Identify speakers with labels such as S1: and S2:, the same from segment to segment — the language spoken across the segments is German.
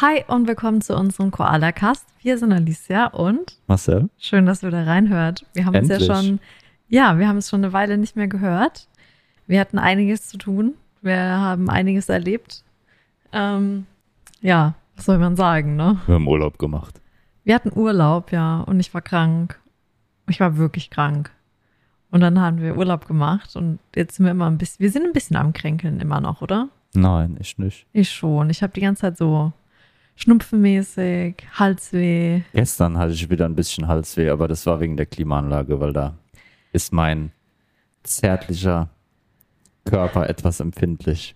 S1: Hi und willkommen zu unserem Koala-Cast. Wir sind Alicia und
S2: Marcel.
S1: schön, dass ihr da reinhört. Wir haben uns ja
S2: Endlich.
S1: schon, ja, wir haben es schon eine Weile nicht mehr gehört. Wir hatten einiges zu tun. Wir haben einiges erlebt. Ähm, ja, was soll man sagen, ne?
S2: Wir haben Urlaub gemacht.
S1: Wir hatten Urlaub, ja, und ich war krank. Ich war wirklich krank. Und dann haben wir Urlaub gemacht und jetzt sind wir immer ein bisschen, wir sind ein bisschen am Kränkeln immer noch, oder?
S2: Nein, ich nicht.
S1: Ich schon. Ich habe die ganze Zeit so schnupfenmäßig, Halsweh.
S2: Gestern hatte ich wieder ein bisschen Halsweh, aber das war wegen der Klimaanlage, weil da ist mein zärtlicher Körper etwas empfindlich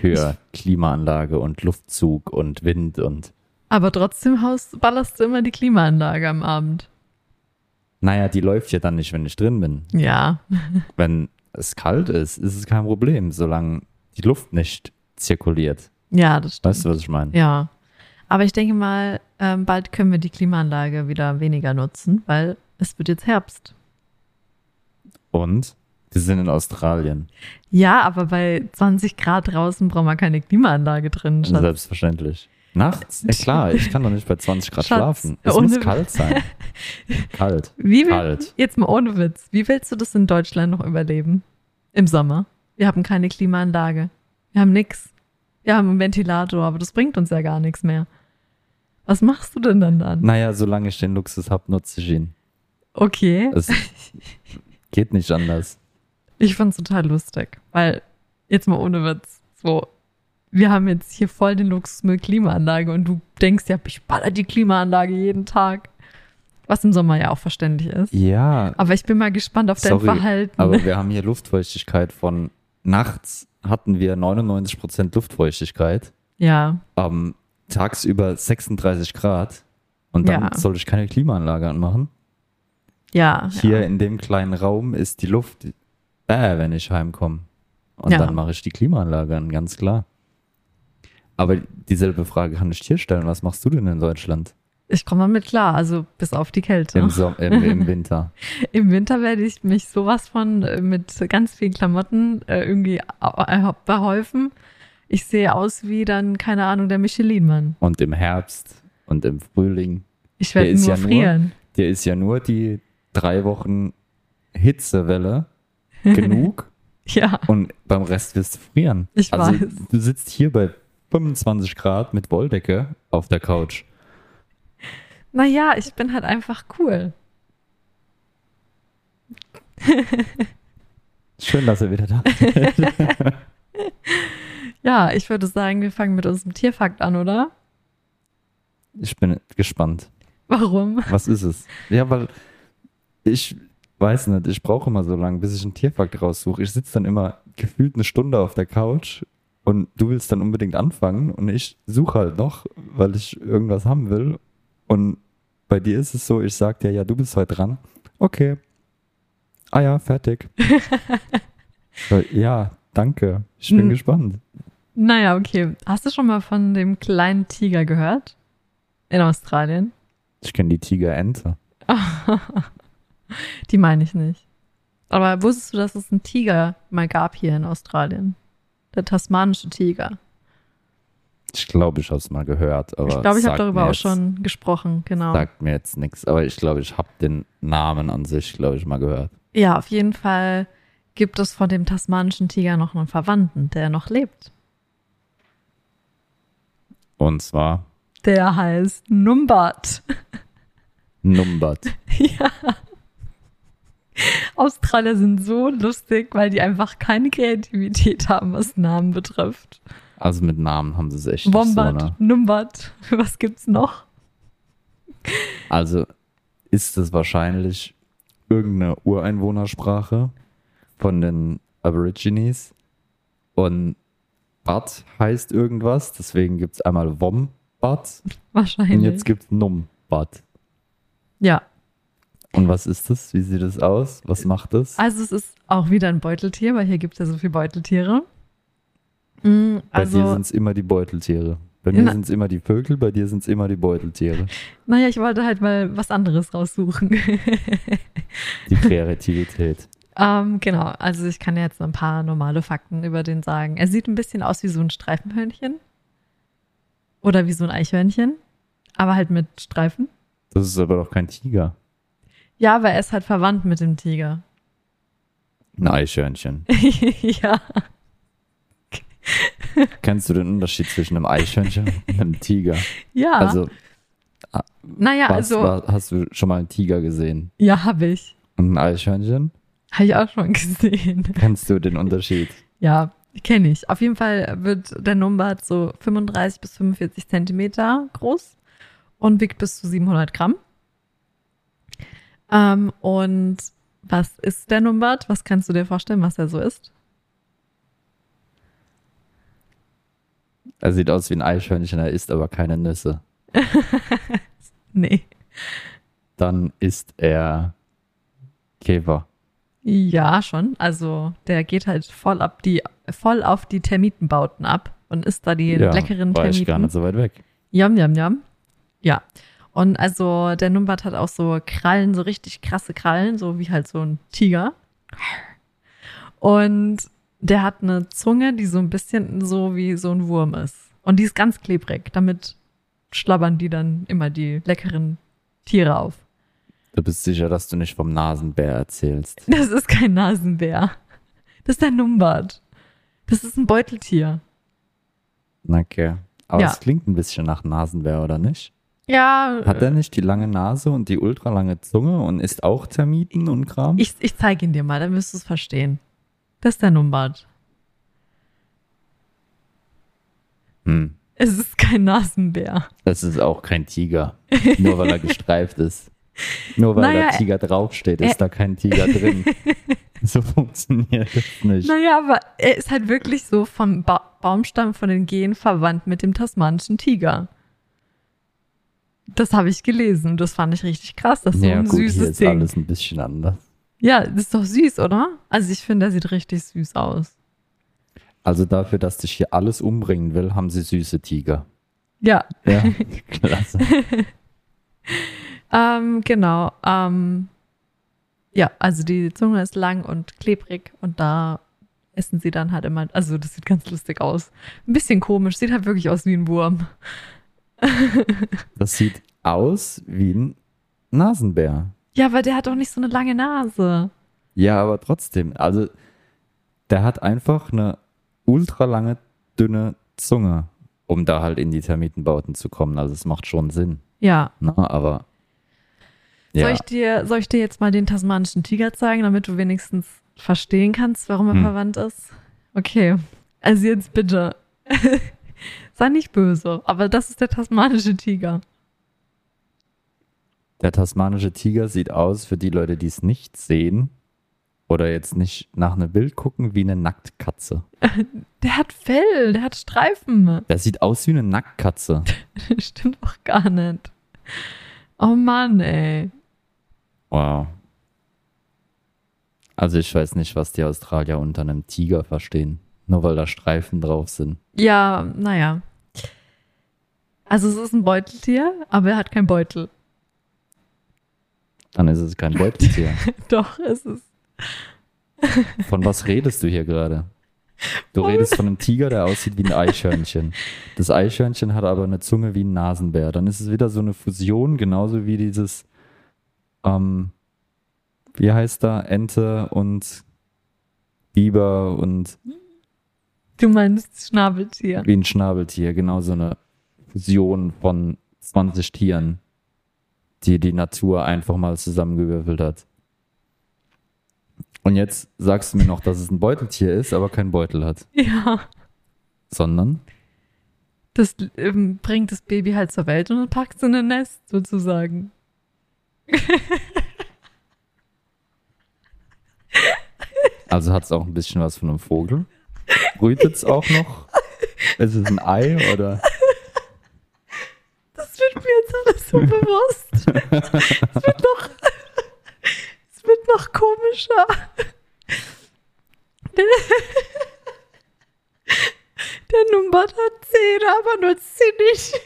S2: für Klimaanlage und Luftzug und Wind und
S1: Aber trotzdem haust, ballerst du immer die Klimaanlage am Abend.
S2: naja, die läuft ja dann nicht, wenn ich drin bin.
S1: Ja.
S2: Wenn es kalt ist, ist es kein Problem, solange die Luft nicht zirkuliert.
S1: Ja, das stimmt.
S2: Weißt du, was ich meine?
S1: Ja. Aber ich denke mal, ähm, bald können wir die Klimaanlage wieder weniger nutzen, weil es wird jetzt Herbst.
S2: Und wir sind in Australien.
S1: Ja, aber bei 20 Grad draußen brauchen wir keine Klimaanlage drin. Schatz.
S2: Selbstverständlich. Nachts? Ja klar, ich kann doch nicht bei 20 Grad
S1: Schatz,
S2: schlafen. Es muss kalt sein. Kalt.
S1: Wie will,
S2: Kalt.
S1: Jetzt mal ohne Witz. Wie willst du das in Deutschland noch überleben? Im Sommer. Wir haben keine Klimaanlage. Wir haben nix. Wir haben einen Ventilator, aber das bringt uns ja gar nichts mehr. Was machst du denn dann dann?
S2: Naja, solange ich den Luxus habe, nutze ich ihn.
S1: Okay.
S2: Es geht nicht anders.
S1: Ich fand's total lustig, weil jetzt mal ohne Witz, so wir haben jetzt hier voll den Luxus mit Klimaanlage und du denkst ja, ich baller die Klimaanlage jeden Tag, was im Sommer ja auch verständlich ist.
S2: Ja,
S1: Aber ich bin mal gespannt auf dein
S2: sorry,
S1: Verhalten.
S2: aber wir haben hier Luftfeuchtigkeit von nachts hatten wir 99% Luftfeuchtigkeit,
S1: ja,
S2: ähm, tagsüber 36 Grad und dann
S1: Ja.
S2: soll ich keine Klimaanlage anmachen.
S1: ja,
S2: Hier
S1: ja.
S2: in dem kleinen Raum ist die Luft bäh, wenn ich heimkomme. Und
S1: Ja.
S2: dann mache ich die Klimaanlage an, ganz klar. Aber dieselbe Frage kann ich dir stellen. Was machst du denn in Deutschland
S1: Ich komme damit klar, also bis auf die Kälte.
S2: im, Som im, im Winter?
S1: Im Winter werde ich mich sowas von äh, mit ganz vielen Klamotten äh, irgendwie äh, behäufen. Ich sehe aus wie dann, keine Ahnung, der Michelin-Mann.
S2: Und im Herbst und im Frühling.
S1: Ich werde
S2: Der ist
S1: nur
S2: ja nur-
S1: frieren.
S2: Dir ist ja nur die drei Wochen Hitzewelle genug
S1: Ja,
S2: und beim Rest wirst du frieren.
S1: Ich
S2: also
S1: weiß.
S2: du sitzt hier bei 25 Grad mit Wolldecke auf der Couch.
S1: naja, ich bin halt einfach cool.
S2: Schön, dass ihr wieder da
S1: Ja, ich würde sagen, wir fangen mit unserem Tierfakt an, oder?
S2: Ich bin gespannt.
S1: Warum?
S2: Was ist es? Ja, weil ich weiß nicht, ich brauche immer so lange, bis ich einen Tierfakt raussuche. Ich sitze dann immer gefühlt eine Stunde auf der Couch und du willst dann unbedingt anfangen und ich suche halt noch, weil ich irgendwas haben will. Und bei dir ist es so, ich sag dir, ja, du bist heute dran. Okay. Ah ja, fertig. Ja, danke. Ich bin
S1: Hm.
S2: gespannt.
S1: Naja, okay. Hast du schon mal von dem kleinen Tiger gehört? In Australien?
S2: Ich kenne die Tigerente.
S1: Die meine ich nicht. Aber wusstest du, dass es einen Tiger mal gab hier in Australien? Der tasmanische Tiger.
S2: Ich glaube, ich habe es mal gehört, aber
S1: ich glaube, ich habe darüber
S2: mir
S1: auch
S2: jetzt-
S1: schon gesprochen, genau.
S2: Sagt mir jetzt nichts, aber ich glaube, ich habe den Namen an sich, glaube ich, mal gehört.
S1: Ja, auf jeden Fall gibt es von dem tasmanischen Tiger noch einen Verwandten, der noch lebt.
S2: Und zwar
S1: Der heißt Numbat.
S2: Numbat.
S1: ja. Australier sind so lustig, weil die einfach keine Kreativität haben, was Namen betrifft.
S2: Also mit Namen haben sie es echt
S1: Wombat,
S2: so, ne?
S1: Numbat, was gibt's noch?
S2: Also ist es wahrscheinlich irgendeine Ureinwohnersprache von den Aborigines und Bat heißt irgendwas, deswegen gibt es einmal Wombat
S1: Wahrscheinlich.
S2: und jetzt gibt es Numbat.
S1: ja,
S2: Und was ist das? Wie sieht es aus? Was macht das?
S1: also es ist auch wieder ein Beuteltier, weil hier gibt es ja so viele Beuteltiere. Mm,
S2: bei dir
S1: Also,
S2: sind es immer die Beuteltiere. Bei mir sind es immer die Vögel, bei dir sind es immer die Beuteltiere.
S1: naja, ich wollte halt mal was anderes raussuchen.
S2: Die Kreativität.
S1: Ähm, genau, also ich kann jetzt ein paar normale Fakten über den sagen. Er sieht ein bisschen aus wie so ein Streifenhörnchen. Oder wie so ein Eichhörnchen, aber halt mit Streifen.
S2: Das ist aber doch kein Tiger.
S1: Ja, aber er ist halt verwandt mit dem Tiger.
S2: Ein Eichhörnchen.
S1: ja.
S2: Kennst du den Unterschied zwischen einem Eichhörnchen und einem Tiger?
S1: Ja.
S2: Also,
S1: naja,
S2: was,
S1: also.
S2: war, hast du schon mal einen Tiger gesehen?
S1: Ja, habe ich.
S2: Und ein Eichhörnchen?
S1: Habe ich auch schon gesehen.
S2: Kennst du den Unterschied?
S1: Ja, kenne ich. Auf jeden Fall wird der Numbat so 35 bis 45 Zentimeter groß und wiegt bis zu 700 Gramm. Ähm, und was ist der Numbat? Was kannst du dir vorstellen, was er so ist?
S2: Er sieht aus wie ein Eichhörnchen, er isst aber keine Nüsse.
S1: Nee.
S2: Dann ist er Käfer.
S1: Ja, schon. Also der geht halt voll ab die, voll auf die Termitenbauten ab und isst da die
S2: Ja,
S1: leckeren
S2: war ich gar
S1: Termiten.
S2: nicht so weit weg.
S1: Yum, yum, yum. Ja. Und also der Numbat hat auch so Krallen, so richtig krasse Krallen, so wie halt so ein Tiger. Und der hat eine Zunge, die so ein bisschen so wie so ein Wurm ist. Und die ist ganz klebrig. Damit schlabbern die dann immer die leckeren Tiere auf.
S2: Du bist sicher, dass du nicht vom Nasenbär erzählst.
S1: Das ist kein Nasenbär. Das ist der Numbat. Das ist ein Beuteltier.
S2: Okay. Aber
S1: Ja.
S2: es klingt ein bisschen nach Nasenbär, oder nicht?
S1: Ja,
S2: Hat er nicht die lange Nase und die ultralange Zunge und isst auch Termiten und Kram?
S1: ich, ich zeige ihn dir mal, dann wirst du es verstehen. Das ist der Numbat.
S2: Hm.
S1: Es ist kein Nasenbär.
S2: Das ist auch kein Tiger. Nur weil er gestreift ist. Nur weil
S1: Naja,
S2: da Tiger draufsteht, ist da kein Tiger drin. so funktioniert das nicht.
S1: Naja, aber er ist halt wirklich so vom ba Baumstamm von den Genen verwandt mit dem tasmanischen Tiger. Das habe ich gelesen. Das fand ich richtig krass. Das ist so
S2: ja,
S1: ein
S2: gut, hier
S1: süßes
S2: ist
S1: Ding.
S2: alles ein bisschen anders.
S1: Ja, das ist doch süß, oder? Also ich finde, er sieht richtig süß aus.
S2: Also dafür, dass dich hier alles umbringen will, haben sie süße Tiger.
S1: Ja,
S2: Ja, klasse.
S1: ähm, genau. Ähm, ja, also die Zunge ist lang und klebrig und da essen sie dann halt immer, also das sieht ganz lustig aus. Ein bisschen komisch, sieht halt wirklich aus wie ein Wurm.
S2: Das sieht aus wie ein Nasenbär.
S1: Ja, aber der hat doch nicht so eine lange Nase.
S2: Ja, aber trotzdem. Also, der hat einfach eine ultralange, dünne Zunge, um da halt in die Termitenbauten zu kommen. Also, es macht schon Sinn.
S1: Ja.
S2: Na, aber.
S1: Soll,
S2: Ja,
S1: ich dir, soll ich dir jetzt mal den tasmanischen Tiger zeigen, damit du wenigstens verstehen kannst, warum er
S2: Hm.
S1: verwandt ist? Okay. Also jetzt bitte. Sei nicht böse, aber das ist der tasmanische Tiger.
S2: der tasmanische Tiger sieht aus, für die Leute, die es nicht sehen oder jetzt nicht nach einem Bild gucken, wie eine Nacktkatze.
S1: Der hat Fell, der hat Streifen.
S2: Der sieht aus wie eine Nacktkatze.
S1: Stimmt doch gar nicht. Oh Mann, ey.
S2: Wow. Also, ich weiß nicht, was die Australier unter einem Tiger verstehen. Nur weil da Streifen drauf sind.
S1: Ja, naja. Also es ist ein Beuteltier, aber er hat keinen Beutel.
S2: Dann ist es kein Beuteltier.
S1: Doch, es ist.
S2: Von was redest du hier gerade? Du redest von einem Tiger, der aussieht wie ein Eichhörnchen. Das Eichhörnchen hat aber eine Zunge wie ein Nasenbär. Dann ist es wieder so eine Fusion, genauso wie dieses, ähm, wie heißt da, Ente und Biber und
S1: Du meinst Schnabeltier.
S2: wie ein Schnabeltier. Genau so eine Fusion von 20 Tieren, die die Natur einfach mal zusammengewürfelt hat. Und jetzt sagst du mir noch, dass es ein Beuteltier ist, aber kein Beutel hat.
S1: Ja.
S2: Sondern?
S1: Das ähm, bringt das Baby halt zur Welt und packt es in ein Nest, sozusagen.
S2: Also hat es auch ein bisschen was von einem Vogel. Brütet es auch noch? Ist es ein Ei oder?
S1: Das wird mir jetzt alles so bewusst. Es wird noch, es wird noch komischer. Der, der hat Zähne, aber nutzt sie nicht.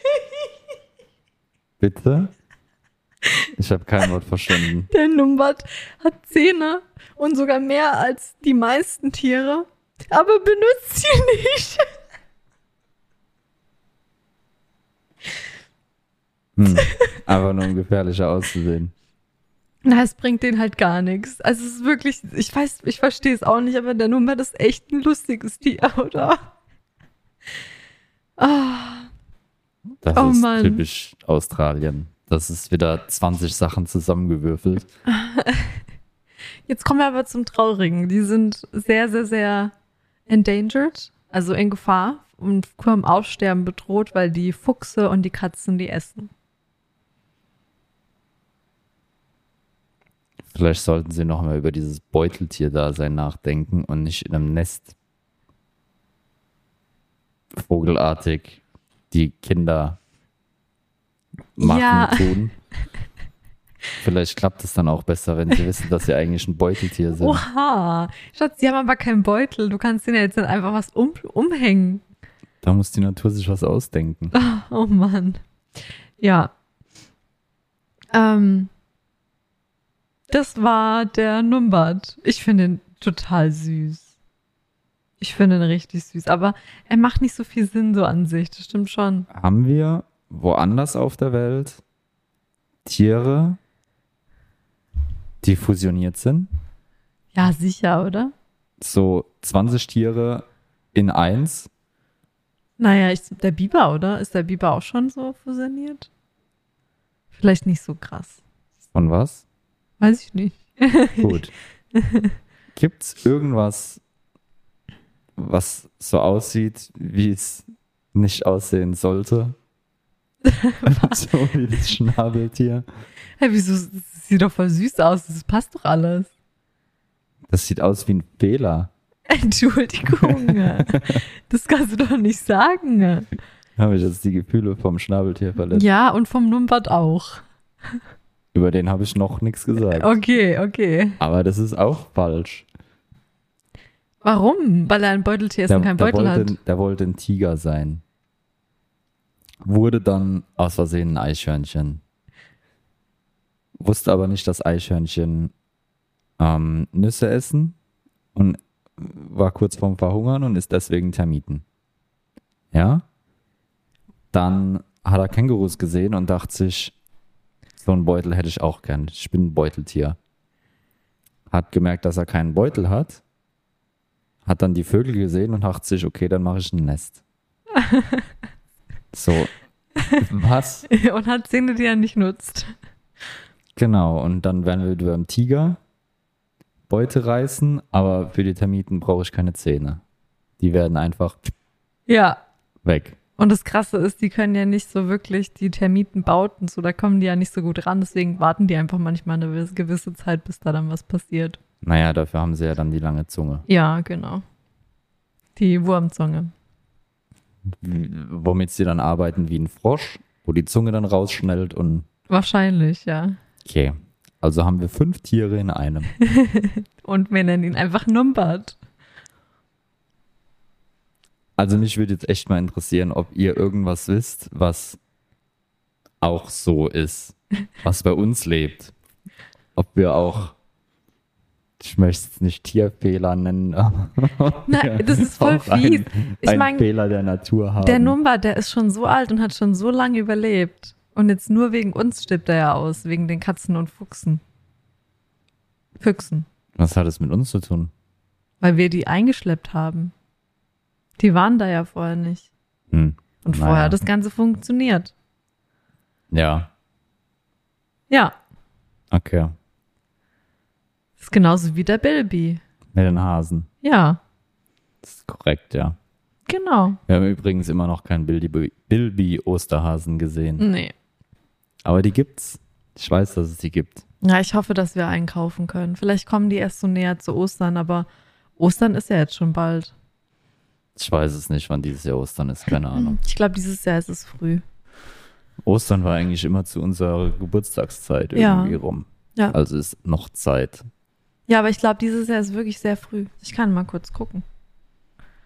S2: Bitte? Ich habe kein Wort verstanden.
S1: Der Numbat hat Zähne und sogar mehr als die meisten Tiere, aber benutzt sie nicht.
S2: Hm. Einfach nur um gefährlicher auszusehen.
S1: Na, es bringt denen halt gar nichts. Also es ist wirklich, ich weiß, ich verstehe es auch nicht, aber der Nummer ist echt ein lustiges Tier, oder? Ah,
S2: Das
S1: Oh
S2: ist
S1: Mann.
S2: typisch Australien. Das ist wieder 20 Sachen zusammengewürfelt.
S1: Jetzt kommen wir aber zum Traurigen. Die sind sehr, sehr, sehr endangered, also in Gefahr und vom Aussterben bedroht, weil die Fuchse und die Katzen die essen.
S2: Vielleicht sollten sie noch mal über dieses Beuteltier-Dasein nachdenken und nicht in einem Nest vogelartig die Kinder machen
S1: Ja.
S2: tun. Vielleicht klappt es dann auch besser, wenn sie wissen, dass sie eigentlich ein Beuteltier sind.
S1: Oha! Schatz, die haben aber keinen Beutel. Du kannst ja jetzt einfach was um, umhängen.
S2: Da muss die Natur sich was ausdenken.
S1: Oh Mann. Ja. Ähm, das war der Numbat. Ich finde ihn total süß. Ich finde ihn richtig süß. Aber er macht nicht so viel Sinn so an sich. Das stimmt schon.
S2: Haben wir woanders auf der Welt Tiere, die fusioniert sind?
S1: Ja, sicher, oder?
S2: So 20 Tiere in eins?
S1: Naja, ich, der Biber, oder? Ist der Biber auch schon so fusioniert? Vielleicht nicht so krass.
S2: Von was?
S1: Weiß ich nicht.
S2: Gut. Gibt's irgendwas, was so aussieht, wie es nicht aussehen sollte? so wie das Schnabeltier.
S1: Hä, wieso? Das sieht doch voll süß aus. Das passt doch alles.
S2: Das sieht aus wie ein Fehler.
S1: Entschuldigung. das kannst du doch nicht sagen.
S2: Habe ich jetzt die Gefühle vom Schnabeltier verletzt?
S1: Ja, und vom Numbat auch.
S2: Über den habe ich noch nichts gesagt.
S1: Okay, okay.
S2: Aber das ist auch falsch.
S1: Warum? Weil er ein Beuteltier ist und keinen Beutel
S2: wollte,
S1: hat.
S2: der wollte ein Tiger sein. Wurde dann aus Versehen ein Eichhörnchen. Wusste aber nicht, dass Eichhörnchen ähm, Nüsse essen und war kurz vorm Verhungern und ist deswegen Termiten. Ja? Dann hat er Kängurus gesehen und dachte sich, so einen Beutel hätte ich auch gern. Ich bin ein Beuteltier. Hat gemerkt, dass er keinen Beutel hat hat dann die Vögel gesehen und dachte sich, okay, dann mache ich ein Nest. so, was?
S1: und hat Zähne, die er nicht nutzt.
S2: Genau, und dann werden wir beim Tiger Beute reißen, aber für die Termiten brauche ich keine Zähne. Die werden einfach
S1: Ja.
S2: weg.
S1: Und das Krasse ist, die können ja nicht so wirklich die Termiten bauten, so da kommen die ja nicht so gut ran, deswegen warten die einfach manchmal eine gewisse Zeit, bis da dann was passiert.
S2: Naja, dafür haben sie ja dann die lange Zunge.
S1: Ja, genau. Die Wurmzunge.
S2: Womit sie dann arbeiten wie ein Frosch, wo die Zunge dann rausschnellt und
S1: Wahrscheinlich, ja.
S2: okay. Also haben wir fünf Tiere in einem.
S1: Und wir nennen ihn einfach Numbat.
S2: Also mich würde jetzt echt mal interessieren, ob ihr irgendwas wisst, was auch so ist, was bei uns lebt. Ob wir auch, ich möchte es nicht Tierfehler nennen, aber
S1: Nein, das ist voll
S2: auch ein-
S1: fies. Ich
S2: einen
S1: mein,
S2: Fehler der Natur haben.
S1: Der Numbat, der ist schon so alt und hat schon so lange überlebt. Und jetzt nur wegen uns stirbt er ja aus, wegen den Katzen und Fuchsen. Füchsen.
S2: was hat es mit uns zu tun?
S1: Weil wir die eingeschleppt haben. Die waren da ja vorher nicht.
S2: Hm.
S1: Und
S2: Naja.
S1: vorher hat das Ganze funktioniert.
S2: Ja,
S1: Ja,
S2: okay.
S1: Ist genauso wie der Bilby.
S2: Mit den Hasen.
S1: Ja,
S2: Das ist korrekt, ja.
S1: genau.
S2: Wir haben übrigens immer noch keinen Bilby, Bilby Osterhasen gesehen.
S1: Nee.
S2: Aber die gibt's. Ich weiß, dass es die gibt.
S1: Ja, ich hoffe, dass wir einkaufen können. Vielleicht kommen die erst so näher zu Ostern, aber Ostern ist ja jetzt schon bald.
S2: Ich weiß es nicht, wann dieses Jahr Ostern ist, keine Ahnung.
S1: Ich glaube, dieses Jahr ist es früh.
S2: Ostern war eigentlich immer zu unserer Geburtstagszeit
S1: Ja.
S2: irgendwie rum.
S1: Ja.
S2: Also ist noch Zeit.
S1: Ja, aber ich glaube, dieses Jahr ist wirklich sehr früh. Ich kann mal kurz gucken.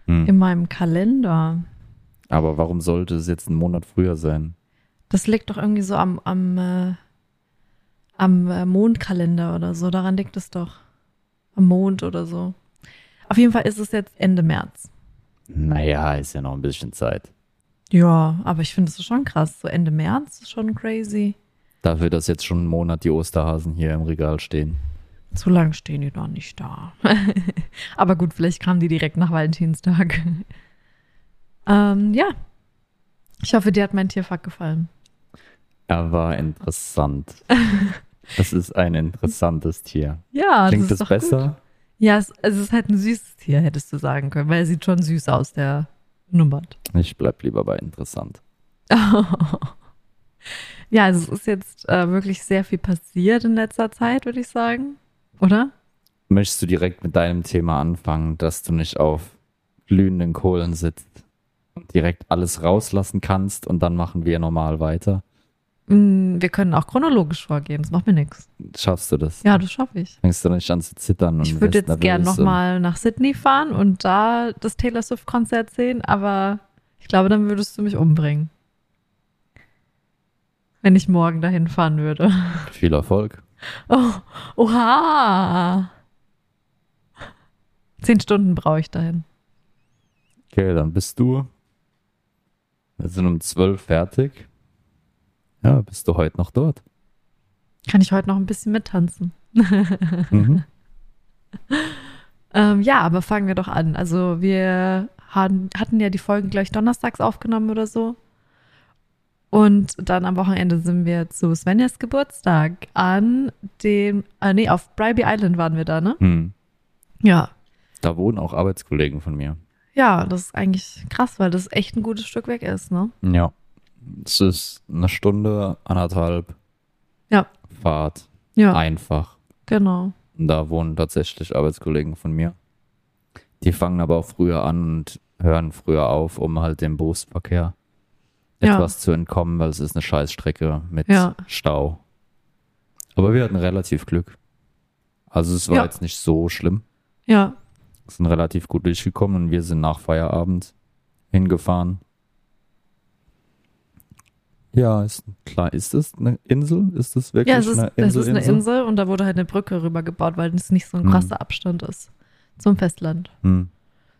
S2: Hm.
S1: In meinem Kalender.
S2: Aber warum sollte es jetzt einen Monat früher sein?
S1: Das liegt doch irgendwie so am, am, äh, am äh, Mondkalender oder so. Daran liegt es doch. Am Mond oder so. Auf jeden Fall ist es jetzt Ende März.
S2: Naja, ist ja noch ein bisschen Zeit.
S1: Ja, aber ich finde es schon krass. So Ende März ist schon crazy.
S2: Dafür, dass jetzt schon einen Monat die Osterhasen hier im Regal stehen.
S1: Zu lang stehen die noch nicht da. aber gut, vielleicht kamen die direkt nach Valentinstag. ähm, ja. Ich hoffe, dir hat mein Tierfakt gefallen.
S2: Er war interessant. das ist ein interessantes Tier.
S1: Ja,
S2: Klingt
S1: das
S2: das besser?
S1: Gut. Ja, es, es ist halt ein süßes Tier, hättest du sagen können, weil er sieht schon süß aus, der Numbert.
S2: Ich bleib lieber bei interessant.
S1: ja, also es ist jetzt äh, wirklich sehr viel passiert in letzter Zeit, würde ich sagen. Oder?
S2: Möchtest du direkt mit deinem Thema anfangen, dass du nicht auf glühenden Kohlen sitzt und direkt alles rauslassen kannst und dann machen wir normal weiter?
S1: Mm, Wir können auch chronologisch vorgehen, das macht mir nichts.
S2: Schaffst du das?
S1: Ja, das schaffe ich.
S2: Fängst du nicht an zu zittern? Und
S1: Ich würde jetzt gern
S2: nervös
S1: nochmal nach Sydney fahren und da das Taylor Swift-Konzert sehen, aber ich glaube, dann würdest du mich umbringen. Wenn ich morgen dahin fahren würde.
S2: Viel Erfolg.
S1: Oh, oha! Zehn Stunden brauche ich dahin.
S2: Okay, dann bist du. Wir sind um zwölf fertig. Ja, bist du heute noch dort?
S1: Kann ich heute noch ein bisschen mittanzen?
S2: Mhm.
S1: Ähm, ja, aber fangen wir doch an. Also wir hatten, hatten ja die Folgen gleich donnerstags aufgenommen oder so. Und dann am Wochenende sind wir zu Svenjas Geburtstag an dem, äh, nee, auf Bribey Island waren wir da, ne?
S2: Hm.
S1: Ja.
S2: Da wohnen auch Arbeitskollegen von mir.
S1: Ja, das ist eigentlich krass, weil das echt ein gutes Stück weg ist, ne?
S2: Ja. Es ist eine Stunde, anderthalb
S1: Ja.
S2: Fahrt.
S1: Ja,
S2: Einfach.
S1: genau.
S2: Und da wohnen tatsächlich Arbeitskollegen von mir. Die fangen aber auch früher an und hören früher auf, um halt dem Berufsverkehr
S1: Ja.
S2: etwas zu entkommen, weil es ist eine Scheißstrecke mit
S1: Ja.
S2: Stau. Aber wir hatten relativ Glück. Also es war
S1: Ja.
S2: jetzt nicht so schlimm.
S1: Ja,
S2: sind relativ gut durchgekommen und wir sind nach Feierabend hingefahren. Ja, ist klar. Ist das eine Insel? Ist das wirklich
S1: ja es ist,
S2: eine
S1: es
S2: Insel?
S1: ist eine Insel und da wurde halt eine Brücke rübergebaut, weil es nicht so ein
S2: Hm.
S1: krasser Abstand ist zum Festland.
S2: Hm.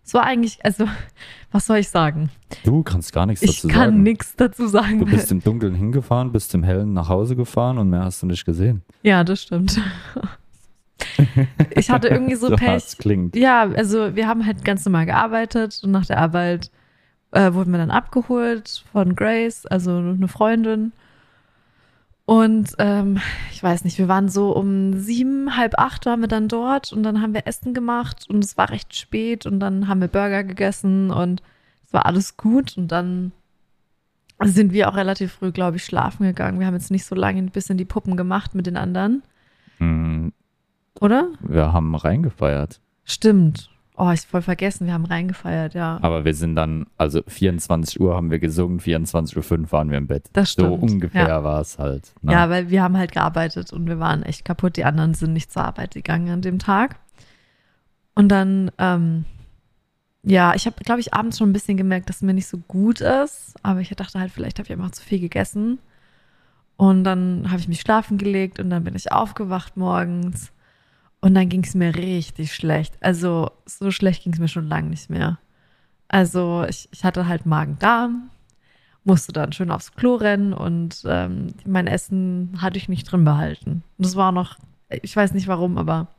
S1: Es war eigentlich, also, was soll ich sagen?
S2: Du kannst gar nichts
S1: Ich
S2: dazu
S1: kann
S2: sagen.
S1: nichts dazu sagen.
S2: Du bist im Dunkeln hingefahren, bist im Hellen nach Hause gefahren und mehr hast du nicht gesehen.
S1: Ja, das stimmt. ich hatte irgendwie so,
S2: so
S1: Pech.
S2: klingt.
S1: Ja, also wir haben halt ganz normal gearbeitet und nach der Arbeit äh, wurden wir dann abgeholt von Grace, also eine Freundin. Und ähm, ich weiß nicht, wir waren so um sieben, halb acht waren wir dann dort und dann haben wir Essen gemacht und es war recht spät und dann haben wir Burger gegessen und es war alles gut und dann sind wir auch relativ früh, glaube ich, schlafen gegangen. Wir haben jetzt nicht so lange ein bisschen die Puppen gemacht mit den anderen,
S2: Hm,
S1: oder?
S2: Wir haben reingefeiert.
S1: Stimmt. Oh, ich voll vergessen, wir haben reingefeiert, ja.
S2: Aber wir sind dann, also 24 Uhr haben wir gesungen, 24.05 Uhr waren wir im Bett.
S1: Das
S2: So
S1: stimmt.
S2: ungefähr
S1: Ja.
S2: war es halt. ne?
S1: Ja, weil wir haben halt gearbeitet und wir waren echt kaputt. Die anderen sind nicht zur Arbeit gegangen an dem Tag. Und dann, ähm, ja, ich habe, glaube ich, abends schon ein bisschen gemerkt, dass es mir nicht so gut ist. Aber ich dachte halt, vielleicht habe ich einfach zu viel gegessen. Und dann habe ich mich schlafen gelegt und dann bin ich aufgewacht morgens. Und dann ging es mir richtig schlecht. Also so schlecht ging es mir schon lange nicht mehr. Also ich, ich hatte halt Magen-Darm, musste dann schön aufs Klo rennen und ähm, mein Essen hatte ich nicht drin behalten. Und das war noch, ich weiß nicht warum, aber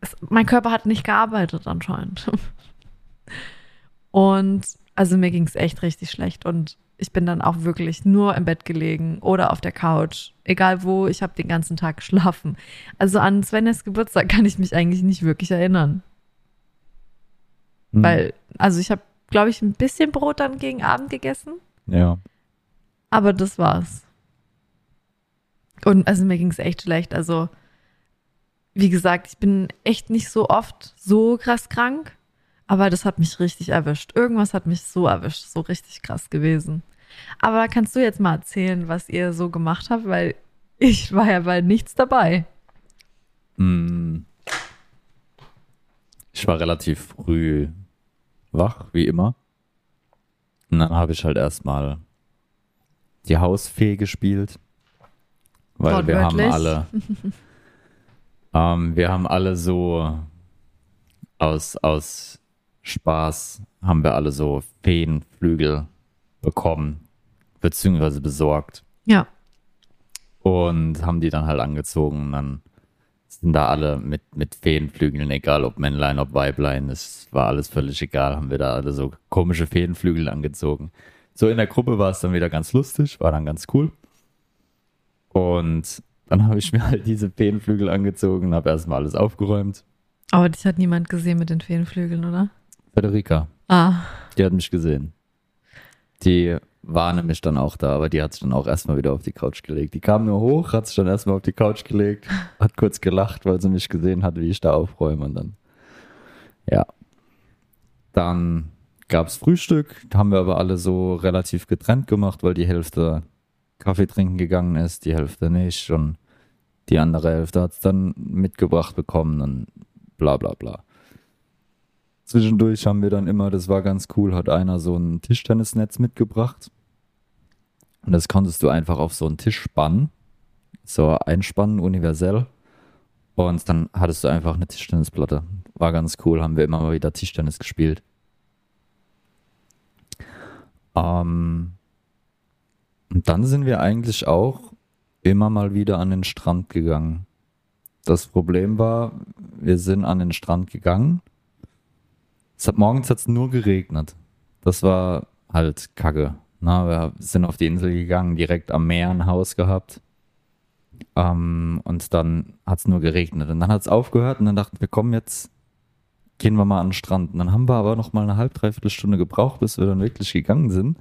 S1: es, mein Körper hat nicht gearbeitet anscheinend. Und also mir ging es echt richtig schlecht und ich bin dann auch wirklich nur im Bett gelegen oder auf der Couch, egal wo, ich habe den ganzen Tag geschlafen. Also an Svenjas Geburtstag kann ich mich eigentlich nicht wirklich erinnern,
S2: Hm.
S1: weil also ich habe, glaube ich, ein bisschen Brot dann gegen Abend gegessen,
S2: Ja.
S1: aber das war's. Und also mir ging es echt schlecht. Also wie gesagt, ich bin echt nicht so oft so krass krank, aber das hat mich richtig erwischt. Irgendwas hat mich so erwischt, so richtig krass gewesen. Aber kannst du jetzt mal erzählen, was ihr so gemacht habt, weil ich war ja bei nichts dabei.
S2: Hm. Ich war relativ früh wach, wie immer. Und dann habe ich halt erstmal die Hausfee gespielt. Weil wir haben alle. ähm, wir haben alle so aus, aus Spaß haben wir alle so Feenflügel bekommen, beziehungsweise besorgt.
S1: Ja.
S2: Und haben die dann halt angezogen. Und dann sind da alle mit, mit Feenflügeln, egal ob Männlein, ob Weiblein, es war alles völlig egal, haben wir da alle so komische Feenflügel angezogen. So in der Gruppe war es dann wieder ganz lustig, war dann ganz cool. Und dann habe ich mir halt diese Feenflügel angezogen, habe erstmal alles aufgeräumt.
S1: Aber das hat niemand gesehen mit den Feenflügeln, oder?
S2: Federica,
S1: Ah,
S2: die hat mich gesehen. Die war nämlich dann auch da, aber die hat sich dann auch erstmal wieder auf die Couch gelegt. Die kam nur hoch, hat sich dann erstmal auf die Couch gelegt, hat kurz gelacht, weil sie mich gesehen hat, wie ich da aufräume und dann, ja. Dann gab's Frühstück, haben wir aber alle so relativ getrennt gemacht, weil die Hälfte Kaffee trinken gegangen ist, die Hälfte nicht und die andere Hälfte hat's dann mitgebracht bekommen und bla bla bla. Zwischendurch haben wir dann immer, das war ganz cool, hat einer so ein Tischtennisnetz mitgebracht. Und das konntest du einfach auf so einen Tisch spannen. So einspannen, universell. Und dann hattest du einfach eine Tischtennisplatte. War ganz cool, haben wir immer mal wieder Tischtennis gespielt. Ähm, und dann sind wir eigentlich auch immer mal wieder an den Strand gegangen. Das Problem war, wir sind an den Strand gegangen. Es hat morgens hat's nur geregnet. Das war halt Kacke. Na, wir sind auf die Insel gegangen, direkt am Meer ein Haus gehabt. Ähm, und dann hat's nur geregnet. Und dann hat's aufgehört und dann dachten wir, komm, jetzt gehen wir mal an den Strand. Und dann haben wir aber noch mal eine halb, dreiviertel Stunde gebraucht, bis wir dann wirklich gegangen sind.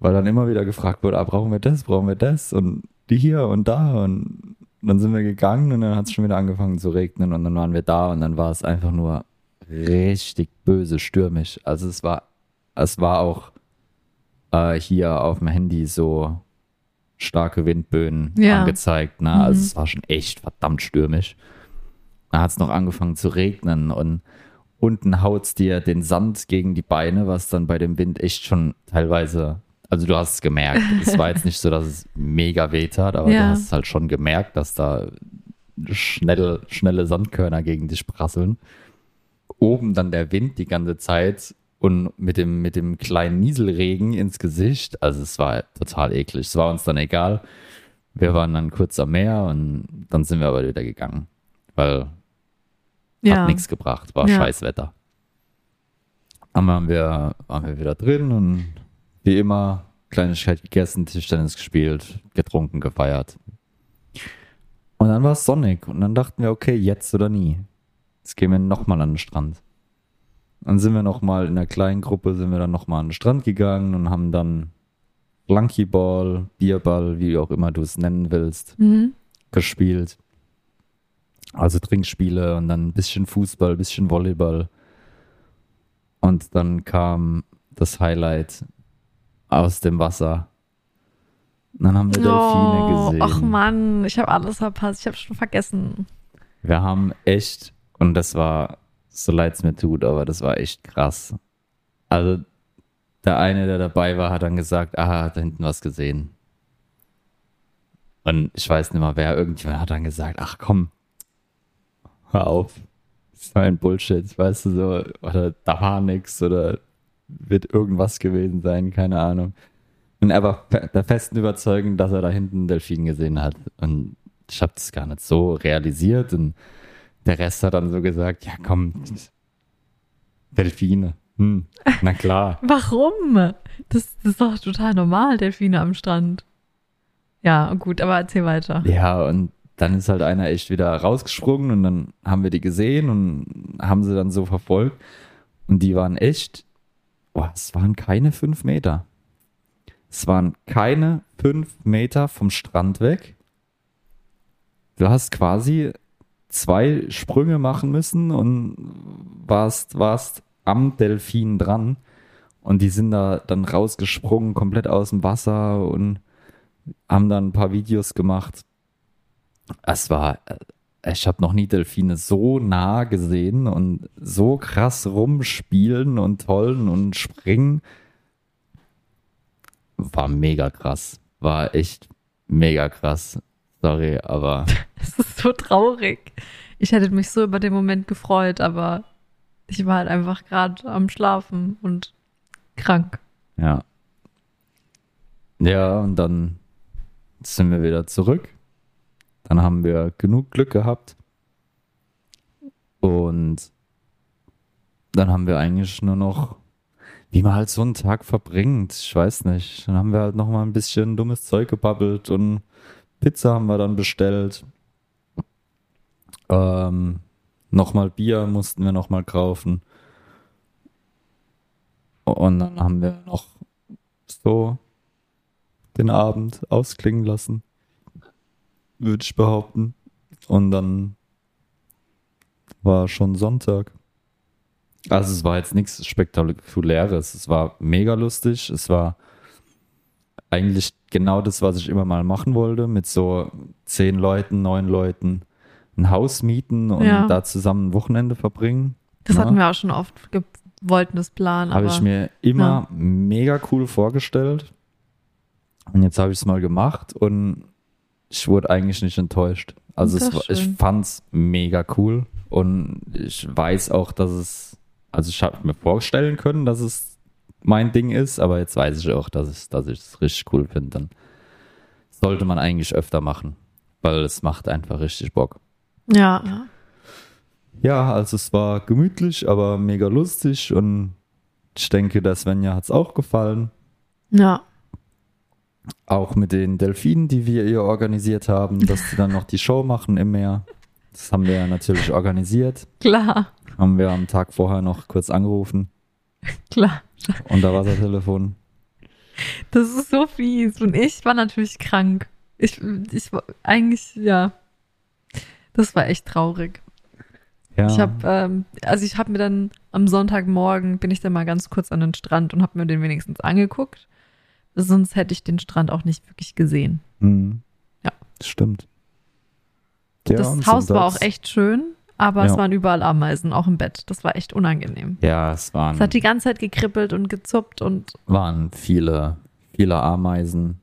S2: Weil dann immer wieder gefragt wurde, ah, brauchen wir das, brauchen wir das und die hier und da und dann sind wir gegangen und dann hat es schon wieder angefangen zu regnen und dann waren wir da und dann war es einfach nur richtig böse, stürmisch. Also es war, es war auch äh, hier auf dem Handy so starke Windböen
S1: Ja.
S2: angezeigt. Ne? Also es war schon echt verdammt stürmisch. Da hat es noch angefangen zu regnen und unten haut's dir den Sand gegen die Beine, was dann bei dem Wind echt schon teilweise, also du hast es gemerkt. es war jetzt nicht so, dass es mega weh tat, aber
S1: Ja.
S2: du hast halt schon gemerkt, dass da schnelle, schnelle Sandkörner gegen dich prasseln. Oben dann der Wind die ganze Zeit und mit dem, mit dem kleinen Nieselregen ins Gesicht. Also es war total eklig. Es war uns dann egal. Wir waren dann kurz am Meer und dann sind wir aber wieder gegangen. Weil
S1: ja.
S2: hat nichts gebracht, war
S1: Ja.
S2: scheiß Wetter. Dann waren wir, waren wir wieder drin und wie immer Kleinigkeit gegessen, Tischtennis gespielt, getrunken, gefeiert. Und dann war es sonnig und dann dachten wir, okay, jetzt oder nie. Jetzt gehen wir nochmal an den Strand. Dann sind wir nochmal in einer kleinen Gruppe, sind wir dann nochmal an den Strand gegangen und haben dann Flunkyball, Bierball, wie auch immer du es nennen willst,
S1: Mhm.
S2: gespielt. Also Trinkspiele und dann ein bisschen Fußball, ein bisschen Volleyball. Und dann kam das Highlight aus dem Wasser. Und dann haben wir Delfine
S1: Oh,
S2: gesehen.
S1: ach Mann, ich habe alles verpasst. Ich habe schon vergessen.
S2: Wir haben echt, und das war, so leid es mir tut, aber das war echt krass. Also der eine, der dabei war, hat dann gesagt, ah, hat da hinten was gesehen. Und ich weiß nicht mal wer, irgendjemand hat dann gesagt, ach komm, hör auf. Das ist ein Bullshit, weißt du so, oder da war nix oder wird irgendwas gewesen sein, keine Ahnung. Und er war der festen Überzeugung, dass er da hinten einen Delfin gesehen hat. Und ich habe das gar nicht so realisiert. Und der Rest hat dann so gesagt, ja komm, Delfine. Hm, na klar.
S1: Warum? Das, das ist doch total normal, Delfine am Strand. Ja, gut, aber erzähl weiter.
S2: Ja, und dann ist halt einer echt wieder rausgesprungen und dann haben wir die gesehen und haben sie dann so verfolgt. Und die waren echt, boah, es waren keine fünf Meter. Es waren keine fünf Meter vom Strand weg. Du hast quasi zwei Sprünge machen müssen und warst, warst am Delfin dran. Und die sind da dann rausgesprungen, komplett aus dem Wasser und haben dann ein paar Videos gemacht. Es war, äh, ich habe noch nie Delfine so nah gesehen und so krass rumspielen und tollen und springen. War mega krass. War echt mega krass. Sorry, aber
S1: Es ist so traurig. Ich hätte mich so über den Moment gefreut, aber ich war halt einfach gerade am Schlafen und krank.
S2: ja. Ja, und dann sind wir wieder zurück. Dann haben wir genug Glück gehabt. Und dann haben wir eigentlich nur noch, wie man halt so einen Tag verbringt, ich weiß nicht. Dann haben wir halt noch mal ein bisschen dummes Zeug gebabbelt und Pizza haben wir dann bestellt. Ähm, nochmal Bier mussten wir nochmal kaufen. Und dann haben wir noch so den Abend ausklingen lassen, würde ich behaupten. Und dann war schon Sonntag. Also es war jetzt nichts Spektakuläres. Es war mega lustig. Es war eigentlich genau das, was ich immer mal machen wollte, mit so zehn Leuten, neun Leuten ein Haus mieten und
S1: Ja.
S2: da zusammen ein Wochenende verbringen.
S1: Das
S2: Ja.
S1: hatten wir auch schon oft ge wollten das planen,
S2: Habe ich mir immer mega cool vorgestellt. Und jetzt habe ich es mal gemacht und ich wurde eigentlich nicht enttäuscht. Also es, ich
S1: schön.
S2: fand's mega cool und ich weiß auch, dass es, also ich habe mir vorstellen können, dass es mein Ding ist, aber jetzt weiß ich auch, dass ich dass ich es richtig cool finde. Dann sollte man eigentlich öfter machen, weil es macht einfach richtig Bock.
S1: ja, ja.
S2: Also es war gemütlich, aber mega lustig und ich denke, der Svenja hat's auch gefallen.
S1: Ja,
S2: Auch mit den Delfinen, die wir ihr organisiert haben, dass sie dann noch die Show machen im Meer. Das haben wir ja natürlich organisiert.
S1: klar,
S2: Haben wir am Tag vorher noch kurz angerufen
S1: klar.
S2: unter Wassertelefon.
S1: Das ist so fies. Und ich war natürlich krank. Ich, ich war eigentlich, ja. Das war echt traurig.
S2: Ja,
S1: Ich habe, ähm, also ich habe mir dann am Sonntagmorgen bin ich dann mal ganz kurz an den Strand und habe mir den wenigstens angeguckt. Sonst hätte ich den Strand auch nicht wirklich gesehen.
S2: Mhm.
S1: Ja.
S2: Stimmt. Ja,
S1: das
S2: und
S1: Haus war auch echt schön, aber es
S2: Ja.
S1: waren überall Ameisen, auch im Bett. Das war echt unangenehm.
S2: Ja, es waren,
S1: Es hat die ganze Zeit gekribbelt und gezuppt und
S2: waren viele, viele Ameisen.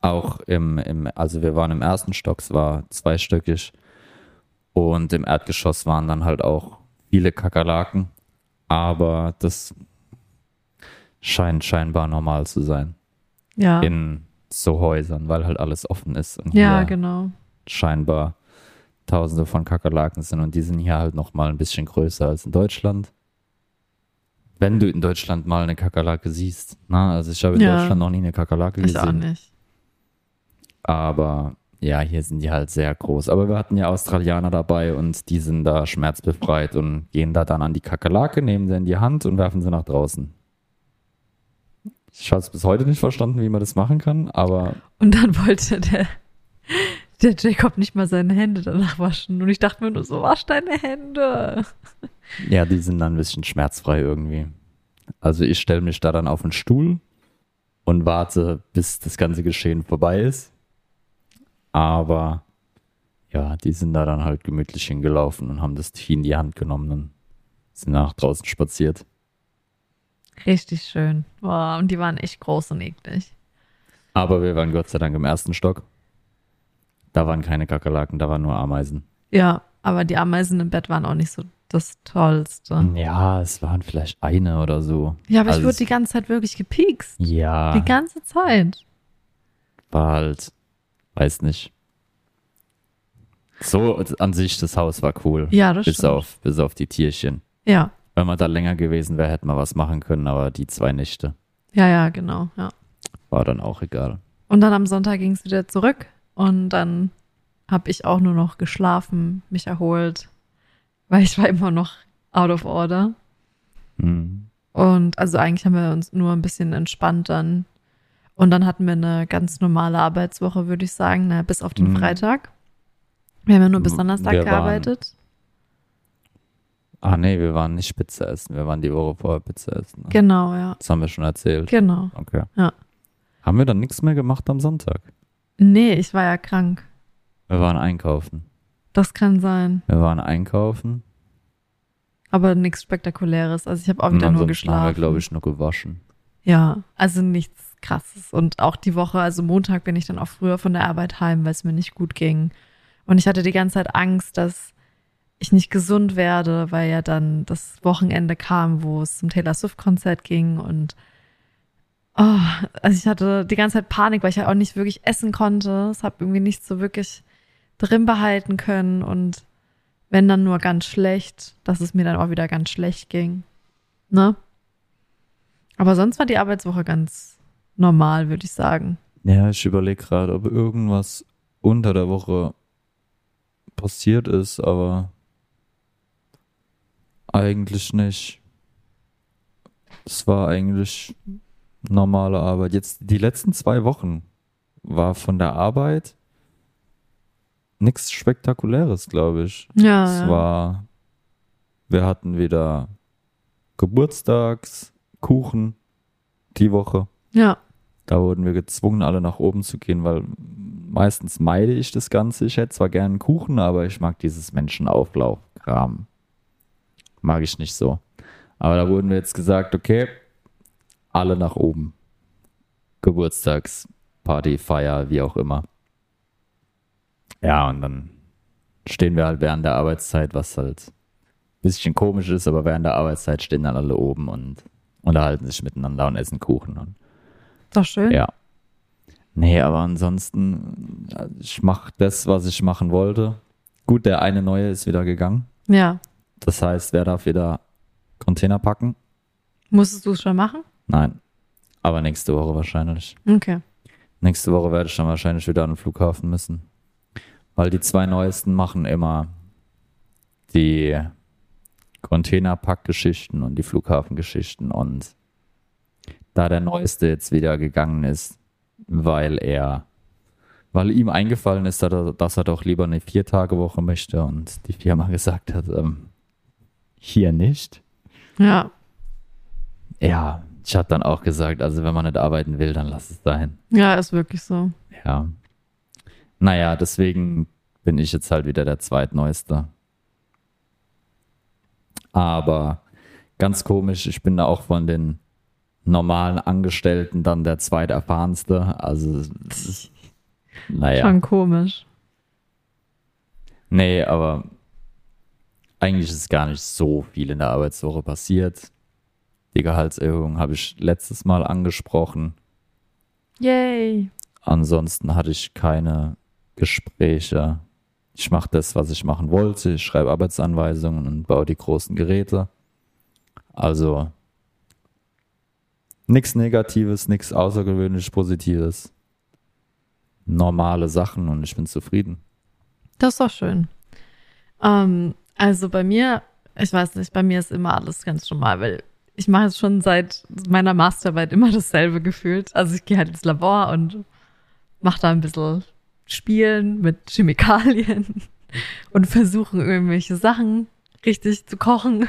S2: Auch im, im, also wir waren im ersten Stock, es war zweistöckig. Und im Erdgeschoss waren dann halt auch viele Kakerlaken. Aber das scheint scheinbar normal zu sein
S1: ja.
S2: in so Häusern, weil halt alles offen ist. Und
S1: Ja, genau.
S2: scheinbar tausende von Kakerlaken sind. Und die sind hier halt nochmal ein bisschen größer als in Deutschland. Wenn du in Deutschland mal eine Kakerlake siehst. Na, also ich habe in
S1: Ja.
S2: Deutschland noch nie eine Kakerlake
S1: Ich auch
S2: gesehen.
S1: nicht.
S2: Aber ja, hier sind die halt sehr groß. Aber wir hatten ja Australianer dabei und die sind da schmerzbefreit und gehen da dann an die Kakerlake, nehmen sie in die Hand und werfen sie nach draußen. Ich habe es bis heute nicht verstanden, wie man das machen kann, aber
S1: Und dann wollte der, der Jacob nicht mal seine Hände danach waschen. Und ich dachte mir nur so, wasch deine Hände.
S2: ja, die sind dann ein bisschen schmerzfrei irgendwie. Also ich stelle mich da dann auf einen Stuhl und warte, bis das ganze Geschehen vorbei ist. Aber ja, die sind da dann halt gemütlich hingelaufen und haben das Vieh in die Hand genommen und sind nach draußen spaziert.
S1: Richtig schön. Boah, und die waren echt groß und eklig.
S2: Aber wir waren Gott sei Dank im ersten Stock. Da waren keine Kakerlaken, da waren nur Ameisen.
S1: Ja, aber die Ameisen im Bett waren auch nicht so das Tollste.
S2: Ja, es waren vielleicht eine oder so.
S1: Ja, aber ich
S2: Also
S1: wurde
S2: es-
S1: die ganze Zeit wirklich gepiekst.
S2: Ja,
S1: Die ganze Zeit.
S2: war halt, weiß nicht. So an sich, das Haus war cool.
S1: Ja, das
S2: bis
S1: stimmt.
S2: auf, bis auf die Tierchen.
S1: Ja,
S2: Wenn man da länger gewesen wäre, hätte man was machen können, aber die zwei Nächte
S1: ja, ja, genau. Ja.
S2: war dann auch egal.
S1: Und dann am Sonntag ging es wieder zurück und dann habe ich auch nur noch geschlafen, mich erholt, weil ich war immer noch out of order.
S2: Hm.
S1: Und also eigentlich haben wir uns nur ein bisschen entspannt dann. Und dann hatten wir eine ganz normale Arbeitswoche, würde ich sagen, na, bis auf den
S2: Mhm.
S1: Freitag. Wir haben ja nur bis
S2: Wir
S1: Donnerstag
S2: waren-
S1: gearbeitet.
S2: Ah nee, wir waren nicht Pizza essen, wir waren die Woche vorher Pizza essen. ne?
S1: Genau, ja.
S2: Das haben wir schon erzählt.
S1: Genau.
S2: Okay.
S1: Ja.
S2: Haben wir dann nichts mehr gemacht am Sonntag?
S1: Nee, ich war ja krank.
S2: Wir waren einkaufen.
S1: Das kann sein.
S2: Wir waren einkaufen.
S1: Aber nichts Spektakuläres. Also ich habe auch wieder nur geschlafen.
S2: haben wir, glaube ich, nur gewaschen.
S1: Ja, also nichts krasses. Und auch die Woche, also Montag bin ich dann auch früher von der Arbeit heim, weil es mir nicht gut ging. Und ich hatte die ganze Zeit Angst, dass ich nicht gesund werde, weil ja dann das Wochenende kam, wo es zum Taylor Swift Konzert ging und Oh, also ich hatte die ganze Zeit Panik, weil ich ja auch nicht wirklich essen konnte. Es habe irgendwie nicht so wirklich drin behalten können und wenn dann nur ganz schlecht, dass es mir dann auch wieder ganz schlecht ging. Ne? Aber sonst war die Arbeitswoche ganz normal, würde ich sagen.
S2: Ja, ich überlege gerade, ob irgendwas unter der Woche passiert ist, aber eigentlich nicht. Es war eigentlich normale Arbeit. Jetzt die letzten zwei Wochen war von der Arbeit nichts Spektakuläres, glaube ich.
S1: Ja.
S2: Es war, wir hatten wieder Geburtstagskuchen die Woche.
S1: ja.
S2: Da wurden wir gezwungen, alle nach oben zu gehen, weil meistens meide ich das Ganze. Ich hätte zwar gerne einen Kuchen, aber ich mag dieses Menschenauflaufkram. Mag ich nicht so. Aber da wurden wir jetzt gesagt, okay, alle nach oben. Geburtstagsparty, Feier, wie auch immer. Ja, und dann stehen wir halt während der Arbeitszeit, was halt ein bisschen komisch ist, aber während der Arbeitszeit stehen dann alle oben und unterhalten sich miteinander und essen Kuchen. Und
S1: Doch schön.
S2: ja. Nee, aber ansonsten, ich mache das, was ich machen wollte. Gut, der eine neue ist wieder gegangen.
S1: Ja.
S2: Das heißt, wer darf wieder Container packen?
S1: Musstest du es schon machen?
S2: Nein. Aber nächste Woche wahrscheinlich.
S1: Okay.
S2: Nächste Woche werde ich dann wahrscheinlich wieder an den Flughafen müssen. Weil die zwei neuesten machen immer die Containerpackgeschichten und die Flughafengeschichten. Und da der neueste jetzt wieder gegangen ist, weil er, weil ihm eingefallen ist, dass er, dass er doch lieber eine Vier-Tage-Woche möchte und die Firma gesagt hat, ähm, hier nicht.
S1: Ja.
S2: Ja, ich habe dann auch gesagt, also wenn man nicht arbeiten will, dann lass es sein.
S1: Ja, ist wirklich so.
S2: Ja. Naja, deswegen bin ich jetzt halt wieder der zweitneueste. Aber ganz komisch, ich bin da auch von den normalen Angestellten dann der zweiterfahrenste. Also, ist- naja.
S1: Schon komisch.
S2: Nee, aber eigentlich ist gar nicht so viel in der Arbeitswoche passiert. Die Gehaltserhöhung habe ich letztes Mal angesprochen.
S1: Yay.
S2: Ansonsten hatte ich keine Gespräche. Ich mache das, was ich machen wollte. Ich schreibe Arbeitsanweisungen und baue die großen Geräte. Also nichts Negatives, nichts außergewöhnlich Positives. Normale Sachen und ich bin zufrieden.
S1: Das ist doch schön. Ähm, also bei mir, ich weiß nicht, bei mir ist immer alles ganz normal, weil ich mache jetzt schon seit meiner Masterarbeit immer dasselbe gefühlt. Also ich gehe halt ins Labor und mache da ein bisschen Spielen mit Chemikalien und versuchen irgendwelche Sachen richtig zu kochen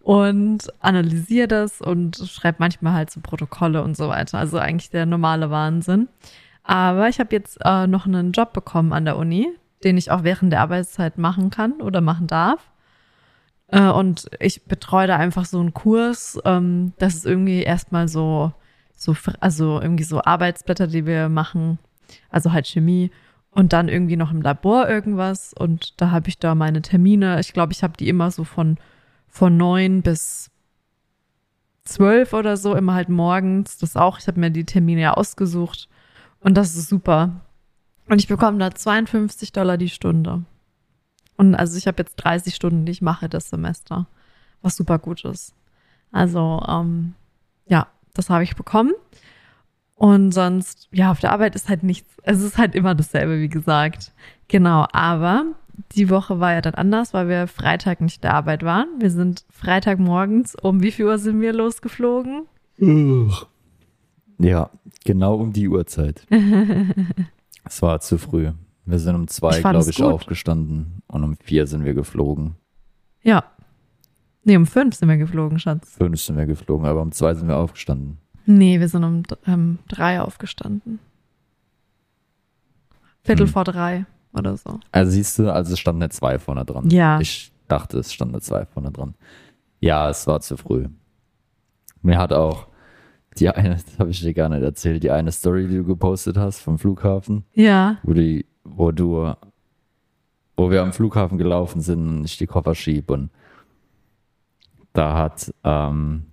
S1: und analysiere das und schreibe manchmal halt so Protokolle und so weiter. Also eigentlich der normale Wahnsinn. Aber ich habe jetzt äh, noch einen Job bekommen an der Uni, den ich auch während der Arbeitszeit machen kann oder machen darf. Äh, und ich betreue da einfach so einen Kurs. Ähm, das ist irgendwie erstmal so, so, also irgendwie so Arbeitsblätter, die wir machen. Also halt Chemie. Und dann irgendwie noch im Labor irgendwas. Und da habe ich da meine Termine. Ich glaube, ich habe die immer so von, von neun bis zwölf oder so, immer halt morgens. Das auch. Ich habe mir die Termine ja ausgesucht. Und das ist super. Und ich bekomme da 52 Dollar die Stunde. Und also ich habe jetzt 30 Stunden, die ich mache das Semester, was super gut ist. Also ähm, ja, das habe ich bekommen. Und sonst, ja, auf der Arbeit ist halt nichts, es ist halt immer dasselbe, wie gesagt. Genau, aber die Woche war ja dann anders, weil wir Freitag nicht in der Arbeit waren. Wir sind Freitagmorgens, um wie viel Uhr sind wir losgeflogen?
S2: Ja, genau um die Uhrzeit. es war zu früh. Wir sind um zwei,
S1: Ich
S2: glaube ich,
S1: gut.
S2: aufgestanden und um vier sind wir geflogen.
S1: Ja. Nee, um fünf sind wir geflogen, Schatz.
S2: Fünf sind wir geflogen, aber um zwei sind wir aufgestanden.
S1: Nee, wir sind um ähm, drei aufgestanden. Viertel
S2: Hm.
S1: vor drei oder so.
S2: Also siehst du, also es stand eine zwei vorne dran.
S1: Ja.
S2: Ich dachte, es stand eine zwei vorne dran. Ja, es war zu früh. Mir hat auch die eine, das habe ich dir gar nicht erzählt, die eine Story, die du gepostet hast vom Flughafen,
S1: Ja.
S2: wo die, wo du, wo wir am Flughafen gelaufen sind und ich die Koffer schieb und da hat ähm,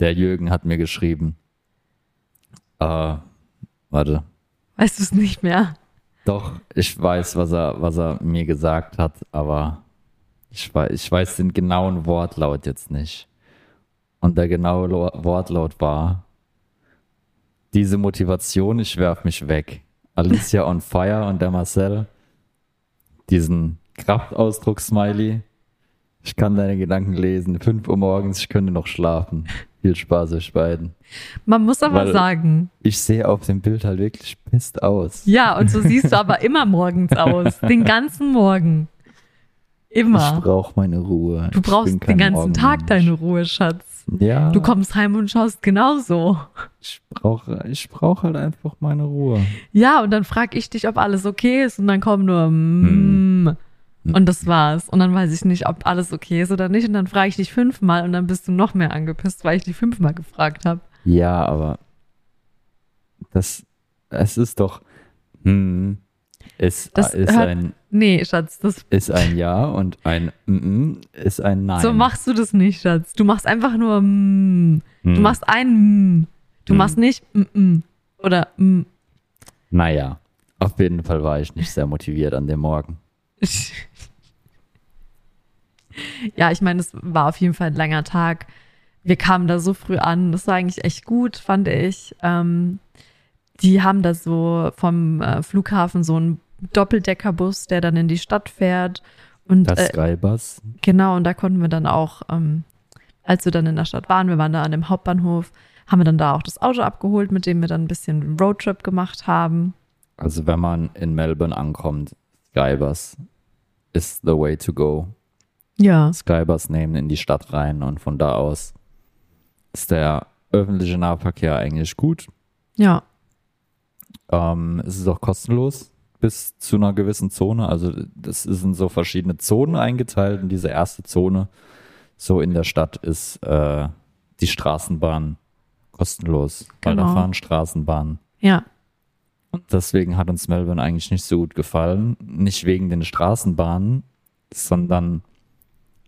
S2: der Jürgen hat mir geschrieben, Äh, warte.
S1: Weißt du es nicht mehr?
S2: Doch, ich weiß, was er, was er mir gesagt hat, aber ich weiß, ich weiß den genauen Wortlaut jetzt nicht. Und der genaue Wortlaut war, diese Motivation, ich werf mich weg. Alicia on fire und der Marcel, diesen Kraftausdruck-Smiley. Ich kann deine Gedanken lesen. 5 Uhr morgens, ich könnte noch schlafen. Viel Spaß euch beiden.
S1: Man muss aber
S2: Weil-
S1: sagen,
S2: Ich sehe auf dem Bild halt wirklich pisst aus.
S1: ja, und so siehst du aber immer morgens aus. Den ganzen Morgen.
S2: Ich
S1: Immer.
S2: brauche meine Ruhe.
S1: Du
S2: Ich
S1: brauchst den ganzen Tag
S2: Morgenmensch.
S1: deine Ruhe, Schatz.
S2: Ja.
S1: Du kommst heim und schaust genauso.
S2: Ich brauche ich brauch halt einfach meine Ruhe.
S1: Ja, und dann frag ich dich, ob alles okay ist und dann kommt nur
S2: Hm.
S1: mm, und das war's. Und dann weiß ich nicht, ob alles okay ist oder nicht. Und dann frage ich dich fünfmal und dann bist du noch mehr angepisst, weil ich dich fünfmal gefragt habe.
S2: Ja, aber das, es ist doch, hm, es
S1: Das
S2: ist
S1: hört-
S2: ein,
S1: Nee, Schatz, das,
S2: ist ein Ja und ein mm ist ein Nein.
S1: so machst du das nicht, Schatz. Du machst einfach nur mm.
S2: Hm.
S1: Du machst ein mm. Du
S2: Hm.
S1: machst nicht mm, mm. oder mm.
S2: Naja, auf jeden Fall war ich nicht sehr motiviert an dem Morgen.
S1: Ja, ich meine, es war auf jeden Fall ein langer Tag. Wir kamen da so früh an. Das war eigentlich echt gut, fand ich. Ähm, die haben da so vom äh, Flughafen so einen Doppeldeckerbus, der dann in die Stadt fährt. Und
S2: Das
S1: äh,
S2: Skybus,
S1: genau, und da konnten wir dann auch, ähm, als wir dann in der Stadt waren, wir waren da an dem Hauptbahnhof, haben wir dann da auch das Auto abgeholt, mit dem wir dann ein bisschen Roadtrip gemacht haben.
S2: also wenn man in Melbourne ankommt, Skybus ist the way to go.
S1: Ja.
S2: Skybus nehmen in die Stadt rein und von da aus ist der öffentliche Nahverkehr eigentlich gut.
S1: Ja.
S2: Ähm, es ist auch kostenlos bis zu einer gewissen Zone. Also das ist in so verschiedene Zonen eingeteilt. Und diese erste Zone so in der Stadt ist äh, die Straßenbahn kostenlos, weil da
S1: Genau.
S2: fahren Straßenbahnen.
S1: Ja.
S2: Und deswegen hat uns Melbourne eigentlich nicht so gut gefallen. Nicht wegen den Straßenbahnen, sondern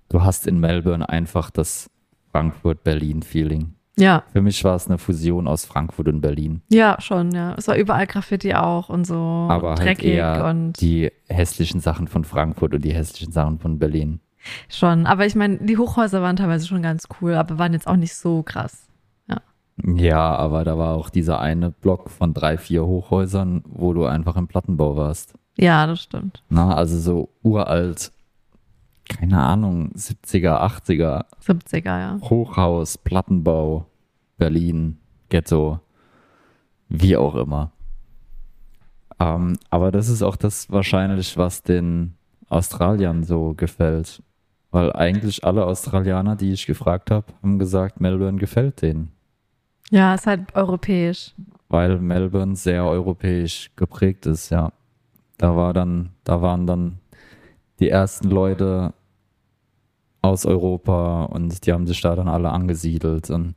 S2: du hast in Melbourne einfach das Frankfurt-Berlin-Feeling.
S1: Ja.
S2: Für mich war es eine Fusion aus Frankfurt und Berlin.
S1: Ja, schon, ja. Es war überall Graffiti auch und so
S2: aber halt
S1: dreckig
S2: eher
S1: und
S2: die hässlichen Sachen von Frankfurt und die hässlichen Sachen von Berlin.
S1: schon. Aber ich meine, die Hochhäuser waren teilweise schon ganz cool, aber waren jetzt auch nicht so krass.
S2: Ja, aber da war auch dieser eine Block von drei, vier Hochhäusern, wo du einfach im Plattenbau warst.
S1: Ja, das stimmt.
S2: Na, also so uralt, keine Ahnung, 70er, 80er,
S1: 70er, ja.
S2: Hochhaus, Plattenbau, Berlin, Ghetto, wie auch immer. Ähm, aber das ist auch das wahrscheinlich, was den Australiern so gefällt. Weil eigentlich alle Australianer, die ich gefragt habe, haben gesagt, Melbourne gefällt denen.
S1: Ja, ist halt europäisch.
S2: Weil Melbourne sehr europäisch geprägt ist, ja. Da war dann, da waren dann die ersten Leute aus Europa und die haben sich da dann alle angesiedelt. Und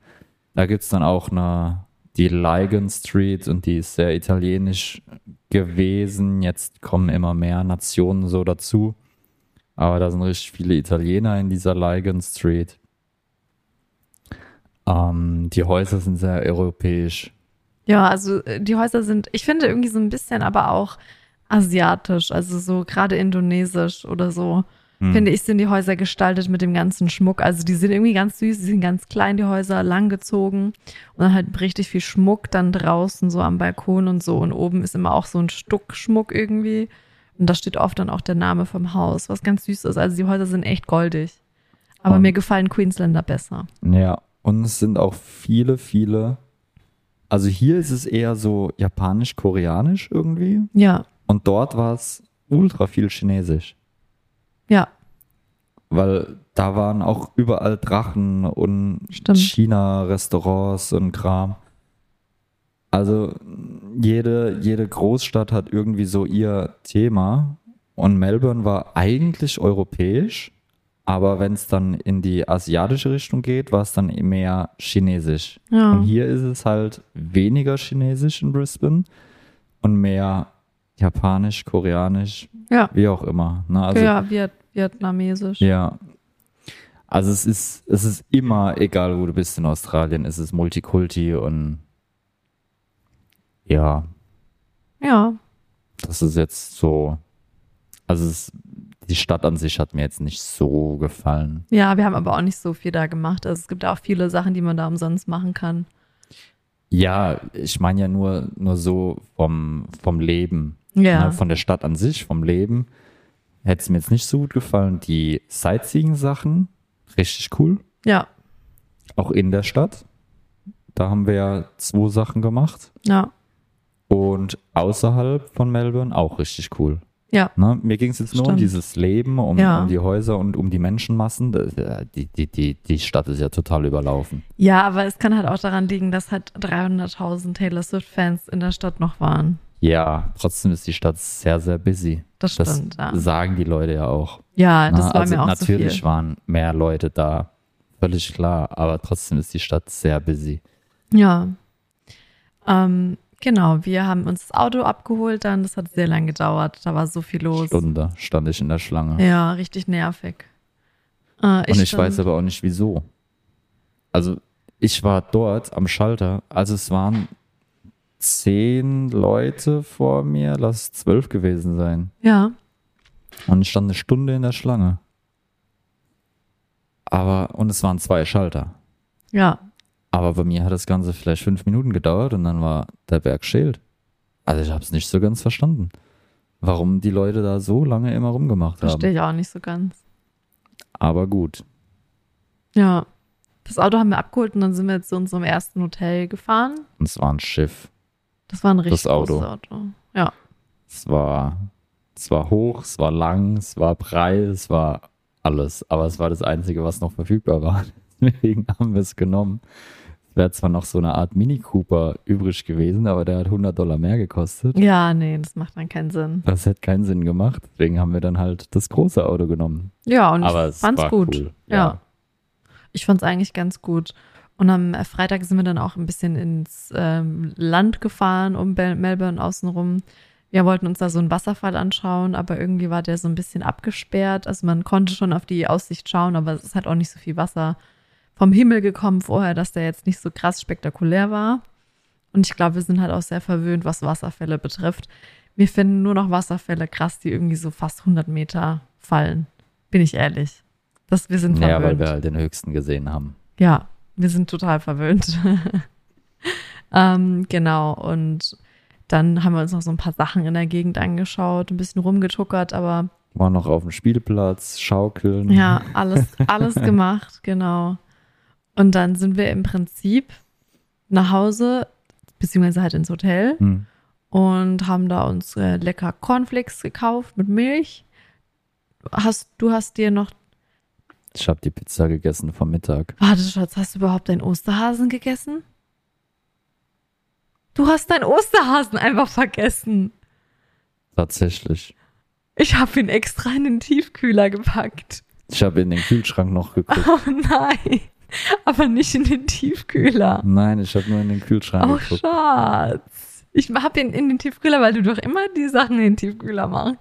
S2: da gibt's dann auch eine, die Lygon Street und die ist sehr italienisch gewesen. Jetzt kommen immer mehr Nationen so dazu. Aber da sind richtig viele Italiener in dieser Lygon Street. Ähm, die Häuser sind sehr europäisch.
S1: Ja, also äh, die Häuser sind, ich finde irgendwie so ein bisschen aber auch asiatisch, also so gerade indonesisch oder so.
S2: Hm.
S1: Finde ich, sind die Häuser gestaltet mit dem ganzen Schmuck. Also die sind irgendwie ganz süß, die sind ganz klein, die Häuser, langgezogen und dann halt richtig viel Schmuck dann draußen so am Balkon und so. Und oben ist immer auch so ein Stuck Schmuck irgendwie. Und da steht oft dann auch der Name vom Haus, was ganz süß ist. Also die Häuser sind echt goldig. Aber
S2: Und-
S1: mir gefallen Queensländer besser.
S2: Ja, und es sind auch viele, viele. Also hier ist es eher so japanisch-koreanisch irgendwie.
S1: Ja,
S2: Und dort war es ultra viel chinesisch.
S1: ja,
S2: Weil da waren auch überall Drachen und. China-Restaurants und Kram. Also jede, jede Großstadt hat irgendwie so ihr Thema. Und Melbourne war eigentlich europäisch, aber wenn es dann in die asiatische Richtung geht, war es dann mehr chinesisch.
S1: ja.
S2: Und hier ist es halt weniger chinesisch in Brisbane und mehr japanisch, koreanisch,
S1: Ja,
S2: wie auch immer. Ne? Also,
S1: ja, Viet vietnamesisch.
S2: ja. Also es ist, es ist immer, egal wo du bist in Australien, es ist Multikulti und Ja,
S1: Ja.
S2: das ist jetzt so. Also es, die Stadt an sich hat mir jetzt nicht so gefallen.
S1: Ja, wir haben aber auch nicht so viel da gemacht. Also es gibt auch viele Sachen, die man da umsonst machen kann.
S2: Ja, ich meine ja nur, nur so vom, vom Leben.
S1: Ja.
S2: Ne, von der Stadt an sich, vom Leben. Hätte es mir jetzt nicht so gut gefallen. Die Sightseeing-Sachen, richtig cool.
S1: Ja.
S2: Auch in der Stadt. Da haben wir ja zwei Sachen gemacht.
S1: Ja.
S2: Und außerhalb von Melbourne auch richtig cool.
S1: Ja.
S2: Ne? Mir ging es jetzt nur um
S1: Stimmt.
S2: dieses Leben, um,
S1: Ja.
S2: um die Häuser und um die Menschenmassen. Äh, Die, die, die, die Stadt ist ja total überlaufen.
S1: Ja, aber es kann halt auch daran liegen, dass halt 300.000 Taylor Swift-Fans in der Stadt noch waren.
S2: Ja, trotzdem ist die Stadt sehr, sehr busy.
S1: Das
S2: Das
S1: stimmt, ja.
S2: sagen die Leute ja auch.
S1: Ja, das
S2: Na,
S1: war
S2: also
S1: mir auch
S2: natürlich
S1: viel.
S2: waren mehr Leute da, völlig klar, aber trotzdem ist die Stadt sehr busy.
S1: Ja. Ähm, genau, wir haben uns das Auto abgeholt dann. Das hat sehr lange gedauert. Da war so viel los.
S2: Stunde stand ich in der Schlange.
S1: Ja, richtig nervig. Äh,
S2: Und ich weiß aber auch nicht wieso. Also ich war dort am Schalter, also es waren zehn Leute vor mir, lass es zwölf gewesen sein.
S1: Ja,
S2: Und ich stand eine Stunde in der Schlange. Aber, und es waren zwei Schalter.
S1: ja.
S2: Aber bei mir hat das Ganze vielleicht fünf Minuten gedauert und dann war der Berg schält. Also ich habe es nicht so ganz verstanden, warum die Leute da so lange immer rumgemacht
S1: Verstehe
S2: haben.
S1: ich auch nicht so ganz.
S2: Aber gut.
S1: Ja. Das Auto haben wir abgeholt und dann sind wir jetzt zu unserem ersten Hotel gefahren.
S2: Und es war ein Schiff.
S1: Das war ein richtig
S2: Auto.
S1: großes Auto. Ja.
S2: Es war, es war hoch, es war lang, es war breit, es war alles. Aber es war das Einzige, was noch verfügbar war. Deswegen haben wir es genommen. Es wäre zwar noch so eine Art Mini Cooper übrig gewesen, aber der hat 100 Dollar mehr gekostet.
S1: Ja, nee, das macht dann keinen Sinn.
S2: Das hätte keinen Sinn gemacht. Deswegen haben wir dann halt das große Auto genommen.
S1: Ja, und
S2: aber
S1: ich
S2: es
S1: fand's
S2: war
S1: gut.
S2: cool.
S1: Ja. Ich fand's eigentlich ganz gut. Und am Freitag sind wir dann auch ein bisschen ins ähm, Land gefahren, um Melbourne außenrum. Wir wollten uns da so einen Wasserfall anschauen, aber irgendwie war der so ein bisschen abgesperrt. Also man konnte schon auf die Aussicht schauen, aber es ist halt auch nicht so viel Wasser vom Himmel gekommen vorher, dass der jetzt nicht so krass spektakulär war. Und ich glaube, wir sind halt auch sehr verwöhnt, was Wasserfälle betrifft. Wir finden nur noch Wasserfälle krass, die irgendwie so fast 100 Meter fallen. Bin ich ehrlich. Das, wir sind
S2: Ja,
S1: verwöhnt.
S2: weil wir halt den höchsten gesehen haben.
S1: Ja, wir sind total verwöhnt. ähm, genau, und dann haben wir uns noch so ein paar Sachen in der Gegend angeschaut, ein bisschen rumgetuckert, aber
S2: War noch auf dem Spielplatz, schaukeln.
S1: ja, alles, alles gemacht, genau. Und dann sind wir im Prinzip nach Hause, beziehungsweise halt ins Hotel
S2: Hm.
S1: und haben da uns äh, lecker Cornflakes gekauft mit Milch. Hast, du hast dir noch,
S2: Ich habe die Pizza gegessen vom Mittag.
S1: warte Schatz, hast du überhaupt deinen Osterhasen gegessen? Du hast deinen Osterhasen einfach vergessen.
S2: Tatsächlich.
S1: Ich habe ihn extra in den Tiefkühler gepackt.
S2: Ich habe in den Kühlschrank noch geguckt.
S1: Oh nein, aber nicht in den Tiefkühler.
S2: Nein, ich habe nur in den Kühlschrank
S1: Oh
S2: geguckt.
S1: Schatz. Ich habe ihn in den Tiefkühler, weil du doch immer die Sachen in den Tiefkühler machst.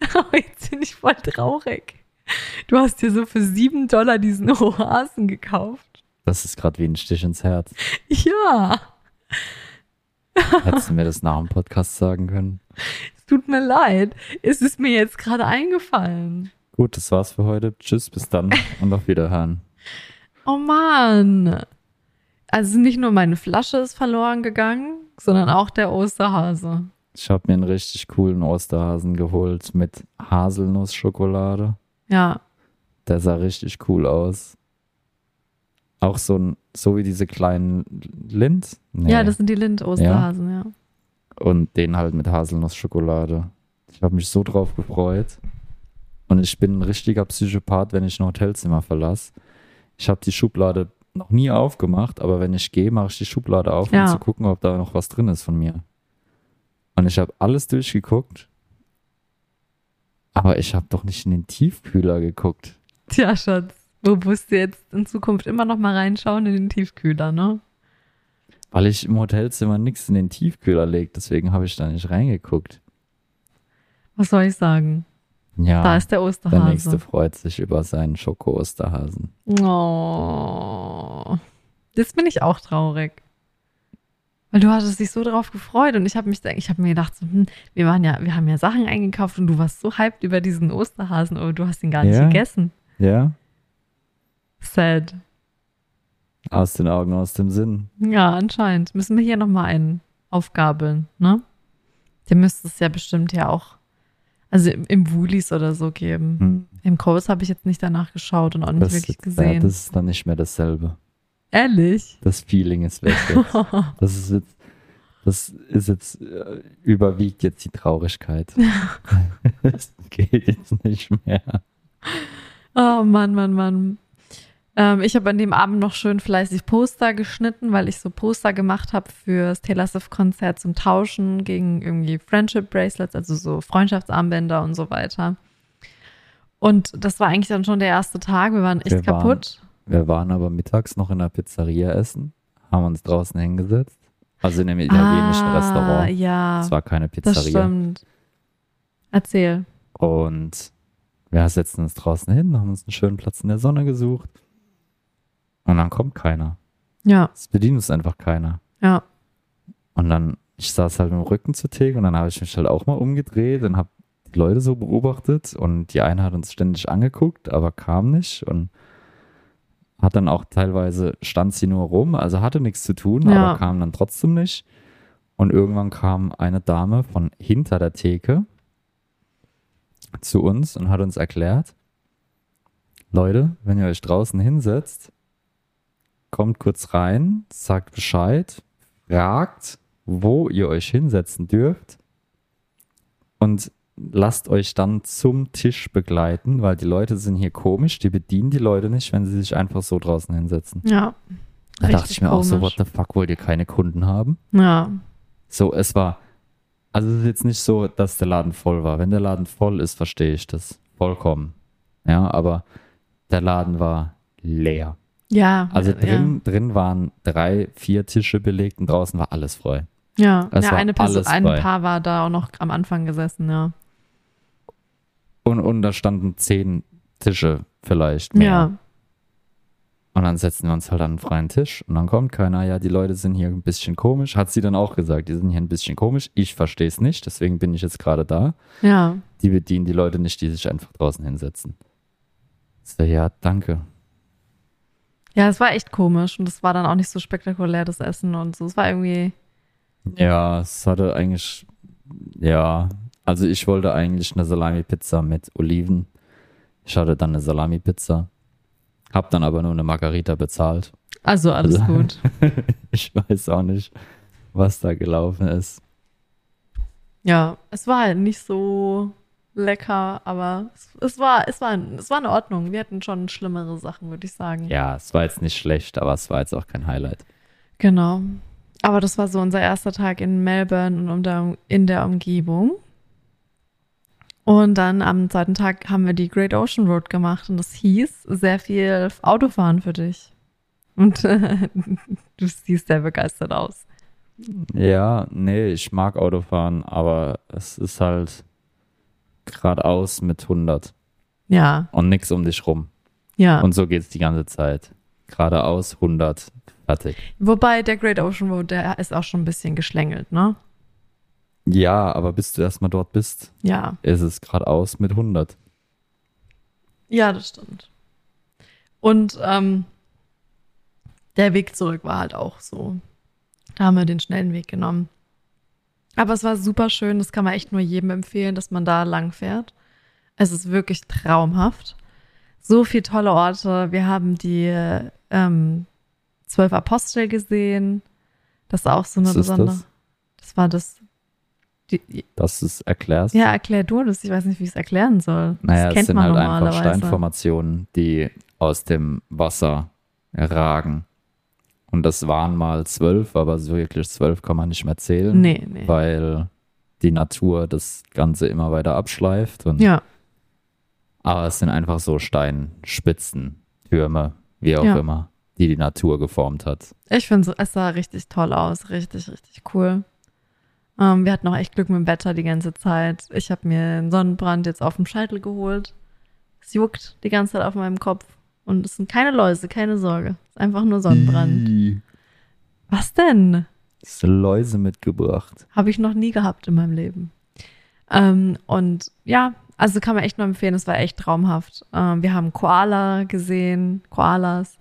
S1: Oh, jetzt bin ich voll traurig. Du hast dir so für sieben Dollar diesen Oasen gekauft.
S2: Das ist gerade wie ein Stich ins Herz.
S1: Ja,
S2: Hättest du mir das nach dem Podcast sagen können?
S1: es tut mir leid. Es ist mir jetzt gerade eingefallen.
S2: Gut, das war's für heute. Tschüss, bis dann und auf Wiederhören.
S1: Oh Mann. Also nicht nur meine Flasche ist verloren gegangen, sondern auch der Osterhase.
S2: Ich habe mir einen richtig coolen Osterhasen geholt mit Haselnussschokolade.
S1: Ja,
S2: Der sah richtig cool aus. Auch so ein, so wie diese kleinen Lind. Nee.
S1: ja, das sind die Lind-Osterhasen, ja.
S2: Und den halt mit Haselnussschokolade. Ich habe mich so drauf gefreut. Und ich bin ein richtiger Psychopath, wenn ich ein Hotelzimmer verlasse. Ich habe die Schublade noch nie aufgemacht, aber wenn ich gehe, mache ich die Schublade auf,
S1: Ja.
S2: um zu gucken, ob da noch was drin ist von mir. Und ich habe alles durchgeguckt. Aber ich habe doch nicht in den Tiefkühler geguckt.
S1: Tja, Schatz, wo musst du jetzt in Zukunft immer noch mal reinschauen in den Tiefkühler, ne?
S2: Weil ich im Hotelzimmer nichts in den Tiefkühler lege, deswegen habe ich da nicht reingeguckt.
S1: Was soll ich sagen?
S2: Ja,
S1: Da ist der
S2: der
S1: Osterhase.
S2: nächste freut sich über seinen Schoko-Osterhasen.
S1: Oh. Jetzt bin ich auch traurig. Weil du hattest dich so drauf gefreut und ich habe mich, ich habe mir gedacht, so, hm, wir waren ja, wir haben ja Sachen eingekauft und du warst so hyped über diesen Osterhasen, aber du hast ihn gar nicht
S2: Ja.
S1: gegessen.
S2: Ja.
S1: Sad.
S2: Aus den Augen, aus dem Sinn.
S1: Ja, anscheinend. Müssen wir hier nochmal einen aufgabeln, ne? Der müsste es ja bestimmt ja auch, also im, im Woolies oder so geben.
S2: Hm.
S1: Im Coast habe ich jetzt nicht danach geschaut und auch nicht
S2: Das,
S1: wirklich
S2: ja,
S1: gesehen.
S2: das ist dann nicht mehr dasselbe.
S1: Ehrlich?
S2: Das Feeling ist weg. Jetzt. Das ist jetzt, das ist jetzt, äh, überwiegt jetzt die Traurigkeit. Es geht jetzt nicht mehr.
S1: Oh Mann, Mann, Mann. Ähm, ich habe an dem Abend noch schön fleißig Poster geschnitten, weil ich so Poster gemacht habe fürs Taylor Swift-Konzert zum Tauschen gegen irgendwie Friendship-Bracelets, also so Freundschaftsarmbänder und so weiter. Und das war eigentlich dann schon der erste Tag. Wir waren echt
S2: Wir waren-
S1: kaputt.
S2: Wir waren aber mittags noch in der Pizzeria essen, haben uns draußen hingesetzt. Also in einem italienischen
S1: ah,
S2: Restaurant.
S1: Ja,
S2: Es war keine
S1: das
S2: Pizzeria.
S1: stimmt. Erzähl.
S2: Und wir setzten uns draußen hin, haben uns einen schönen Platz in der Sonne gesucht. Und dann kommt keiner.
S1: Ja,
S2: Es bedient uns einfach keiner.
S1: ja.
S2: Und dann, ich saß halt mit dem Rücken zur Theke und dann habe ich mich halt auch mal umgedreht und habe die Leute so beobachtet und die eine hat uns ständig angeguckt, aber kam nicht und hat dann auch teilweise, stand sie nur rum, also hatte nichts zu tun,
S1: Ja.
S2: aber kam dann trotzdem nicht. Und irgendwann kam eine Dame von hinter der Theke zu uns und hat uns erklärt, Leute, wenn ihr euch draußen hinsetzt, kommt kurz rein, sagt Bescheid, fragt, wo ihr euch hinsetzen dürft und lasst euch dann zum Tisch begleiten, weil die Leute sind hier komisch, die bedienen die Leute nicht, wenn sie sich einfach so draußen hinsetzen.
S1: Ja.
S2: Da dachte ich mir auch so,
S1: komisch.
S2: what the fuck, wollt ihr keine Kunden haben?
S1: Ja.
S2: So, es war, also es ist jetzt nicht so, dass der Laden voll war. Wenn der Laden voll ist, verstehe ich das vollkommen. Ja, aber der Laden war leer.
S1: Ja.
S2: Also
S1: ja.
S2: drin, drin waren drei, vier Tische belegt und draußen war alles frei.
S1: Ja, ja eine Person, ein. Paar war da auch noch am Anfang gesessen, ja.
S2: Und, und da standen zehn Tische vielleicht mehr.
S1: Ja.
S2: Und dann setzen wir uns halt an einen freien Tisch und dann kommt keiner. Ja, die Leute sind hier ein bisschen komisch. Hat sie dann auch gesagt, die sind hier ein bisschen komisch. Ich verstehe es nicht, deswegen bin ich jetzt gerade da.
S1: Ja.
S2: Die bedienen die Leute nicht, die sich einfach draußen hinsetzen. So, ja, danke.
S1: Ja, es war echt komisch und es war dann auch nicht so spektakulär, das Essen und so. Es war irgendwie,
S2: Ja, es hatte eigentlich, ja, also ich wollte eigentlich eine Salami-Pizza mit Oliven. Ich hatte dann eine Salami-Pizza. Hab dann aber nur eine Margarita bezahlt.
S1: also alles
S2: Also-
S1: gut.
S2: Ich weiß auch nicht, was da gelaufen ist.
S1: Ja, es war halt nicht so lecker, aber es, es war, es war, es war in Ordnung. Wir hatten schon schlimmere Sachen, würde ich sagen.
S2: Ja, es war jetzt nicht schlecht, aber es war jetzt auch kein Highlight.
S1: Genau. Aber das war so unser erster Tag in Melbourne und um der, in der Umgebung. Und dann am zweiten Tag haben wir die Great Ocean Road gemacht und das hieß sehr viel Autofahren für dich. Und äh, du siehst sehr begeistert aus.
S2: Ja, nee, ich mag Autofahren, aber es ist halt geradeaus mit 100
S1: Ja,
S2: und nix um dich rum.
S1: ja.
S2: Und so geht's die ganze Zeit. Geradeaus 100, fertig.
S1: Wobei der Great Ocean Road, der ist auch schon ein bisschen geschlängelt, ne?
S2: Ja, aber bis du erstmal dort bist,
S1: Ja.
S2: ist es geradeaus mit 100.
S1: Ja, das stimmt. Und ähm, der Weg zurück war halt auch so. Da haben wir den schnellen Weg genommen. Aber es war super schön. Das kann man echt nur jedem empfehlen, dass man da lang fährt. Es ist wirklich traumhaft. So viele tolle Orte. Wir haben die ähm, zwölf Apostel gesehen. Das ist auch so eine besondere.
S2: das?
S1: Das war das.
S2: Dass du es erklärst.
S1: ja, erklär du das. Ich weiß nicht, wie ich es erklären soll.
S2: naja,
S1: das
S2: es sind halt einfach. Steinformationen, die aus dem Wasser ragen. Und das waren mal zwölf, aber so wirklich zwölf kann man nicht mehr zählen.
S1: Nee, nee.
S2: weil die Natur das Ganze immer weiter abschleift. Und,
S1: Ja,
S2: Aber es sind einfach so Steinspitzen, Türme, wie auch
S1: Ja.
S2: immer, die die Natur geformt hat.
S1: ich finde es sah richtig toll aus. Richtig, richtig cool. Ähm, wir hatten auch echt Glück mit dem Wetter die ganze Zeit. Ich habe mir einen Sonnenbrand jetzt auf dem Scheitel geholt. Es juckt die ganze Zeit auf meinem Kopf. Und es sind keine Läuse, keine Sorge. Es ist einfach nur Sonnenbrand.
S2: Ih.
S1: Was denn?
S2: Du Läuse mitgebracht?
S1: Habe ich noch nie gehabt in meinem Leben. Ähm, und ja, also kann man echt nur empfehlen, es war echt traumhaft. Ähm, wir haben Koala gesehen, Koalas.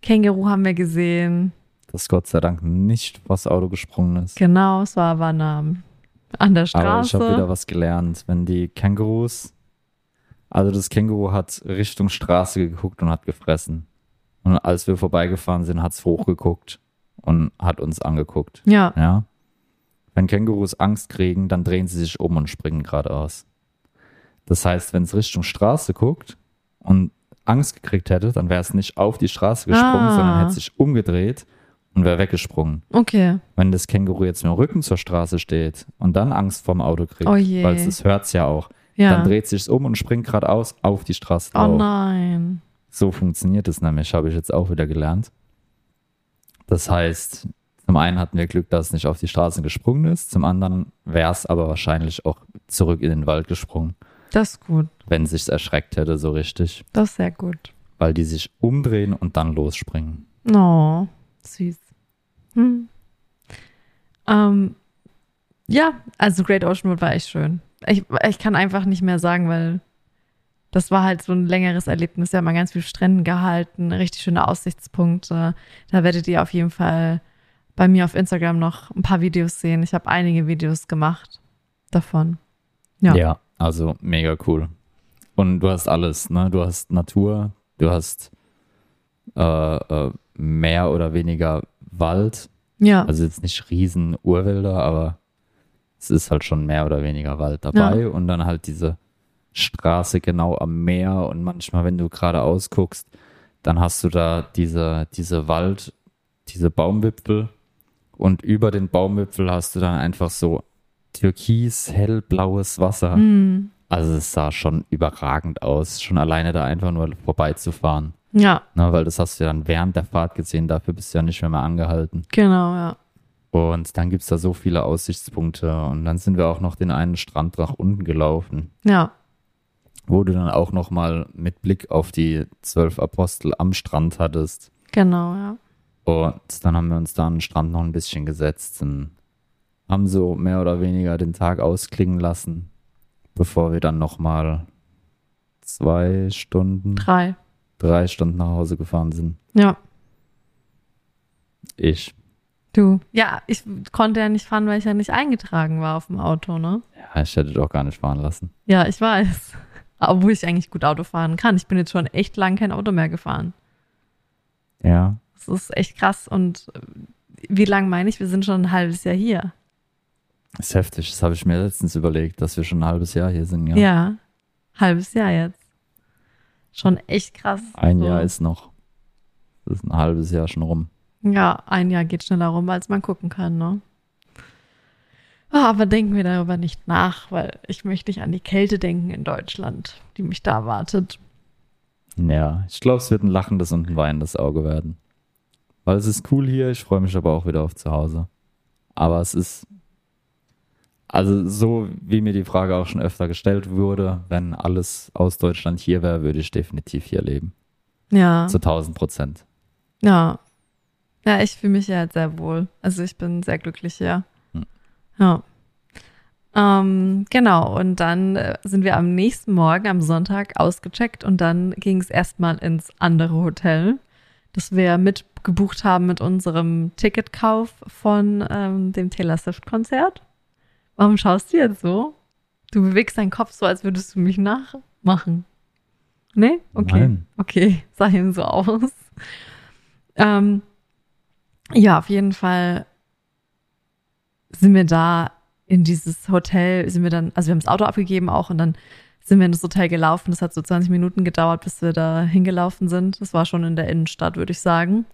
S1: Känguru haben wir gesehen.
S2: Das Gott sei Dank nicht vors Auto gesprungen ist.
S1: Genau, es war, war eine, an der Straße.
S2: Aber ich habe wieder was gelernt. Wenn die Kängurus, also das Känguru hat Richtung Straße geguckt und hat gefressen. Und als wir vorbeigefahren sind, hat es hochgeguckt und hat uns angeguckt.
S1: ja,
S2: Ja. Wenn Kängurus Angst kriegen, dann drehen sie sich um und springen geradeaus. Das heißt, wenn es Richtung Straße guckt und Angst gekriegt hätte, dann wäre es nicht auf die Straße gesprungen,
S1: Ah.
S2: sondern hätte sich umgedreht und wäre weggesprungen.
S1: okay.
S2: Wenn das Känguru jetzt mit dem Rücken zur Straße steht und dann Angst vorm Auto kriegt,
S1: Oh
S2: weil es das hört's ja auch,
S1: Ja.
S2: dann dreht sich um und springt geradeaus auf die Straße
S1: oh
S2: drauf.
S1: nein.
S2: So funktioniert es nämlich, habe ich jetzt auch wieder gelernt. Das heißt, zum einen hatten wir Glück, dass es nicht auf die Straße gesprungen ist, zum anderen wäre es aber wahrscheinlich auch zurück in den Wald gesprungen,
S1: Das ist gut.
S2: wenn sich's erschreckt hätte, so richtig,
S1: Das ist sehr gut.
S2: weil die sich umdrehen und dann losspringen.
S1: Oh, süß. Hm. Ähm, ja, also Great Ocean Road war echt schön. Ich, ich kann einfach nicht mehr sagen, weil das war halt so ein längeres Erlebnis. Wir haben an ganz viele Stränden gehalten, richtig schöne Aussichtspunkte. Da werdet ihr auf jeden Fall bei mir auf Instagram noch ein paar Videos sehen. Ich habe einige Videos gemacht davon. Ja.
S2: also mega cool. Und du hast alles, ne? Du hast Natur, du hast äh, äh, mehr oder weniger Wald,
S1: Ja,
S2: Also jetzt nicht riesen Urwälder, aber es ist halt schon mehr oder weniger Wald dabei und dann halt diese Straße genau am Meer und manchmal, wenn du geradeaus guckst, dann hast du da diese, diese Wald, diese Baumwipfel und über den Baumwipfel hast du dann einfach so türkis, hellblaues Wasser.
S1: Hm.
S2: Also es sah schon überragend aus, schon alleine da einfach nur vorbeizufahren.
S1: Ja,
S2: Ne, weil das hast du ja dann während der Fahrt gesehen, dafür bist du ja nicht mehr, mehr angehalten.
S1: genau, ja.
S2: Und dann gibt es da so viele Aussichtspunkte. Und dann sind wir auch noch den einen Strand nach unten gelaufen,
S1: Ja,
S2: wo du dann auch noch mal mit Blick auf die zwölf Apostel am Strand hattest.
S1: genau, ja.
S2: Und dann haben wir uns da an den Strand noch ein bisschen gesetzt und haben so mehr oder weniger den Tag ausklingen lassen, bevor wir dann noch mal zwei Stunden,
S1: Drei.
S2: Drei Stunden nach Hause gefahren sind.
S1: Ja.
S2: Ich.
S1: Du. Ja, ich konnte ja nicht fahren, weil ich ja nicht eingetragen war auf dem Auto, ne?
S2: Ja, ich hätte doch gar nicht fahren lassen.
S1: Ja, ich weiß. Obwohl ich eigentlich gut Auto fahren kann. Ich bin jetzt schon echt lang kein Auto mehr gefahren.
S2: Ja.
S1: Das ist echt krass. Und äh, wie lang meine ich? Wir sind schon ein halbes Jahr hier.
S2: Ist heftig. Das habe ich mir letztens überlegt, dass wir schon ein halbes Jahr hier sind. Ja.
S1: Ja. Halbes Jahr jetzt. Schon echt krass.
S2: Ein
S1: So.
S2: Jahr ist noch. Das ist ein halbes Jahr schon rum.
S1: Ja, ein Jahr geht schneller rum, als man gucken kann, ne? Ah, Aber denken wir darüber nicht nach, weil ich möchte nicht an die Kälte denken in Deutschland, die mich da erwartet.
S2: Ja, ich glaube, es wird ein lachendes und ein weinendes Auge werden. Weil es ist cool hier, ich freue mich aber auch wieder auf zu Hause. Aber es ist, also so wie mir die Frage auch schon öfter gestellt wurde, wenn alles aus Deutschland hier wäre, würde ich definitiv hier leben.
S1: Ja.
S2: Zu 1000 Prozent.
S1: Ja. Ja, ich fühle mich ja jetzt sehr wohl. Also ich bin sehr glücklich hier.
S2: Hm.
S1: Ja. Ähm, genau, und dann äh, sind wir am nächsten Morgen, am Sonntag, ausgecheckt und dann ging es erstmal ins andere Hotel, das wir mitgebucht haben mit unserem Ticketkauf von ähm, dem Taylor Swift-Konzert. Warum schaust du jetzt so? Du bewegst deinen Kopf so, als würdest du mich nachmachen. Nee? Okay.
S2: Nein.
S1: Okay, sah ihm so aus. Ähm, ja, auf jeden Fall sind wir da in dieses Hotel, sind wir dann, also wir haben das Auto abgegeben auch und dann sind wir in das Hotel gelaufen. Das hat so 20 Minuten gedauert, bis wir da hingelaufen sind. Das war schon in der Innenstadt, würde ich sagen.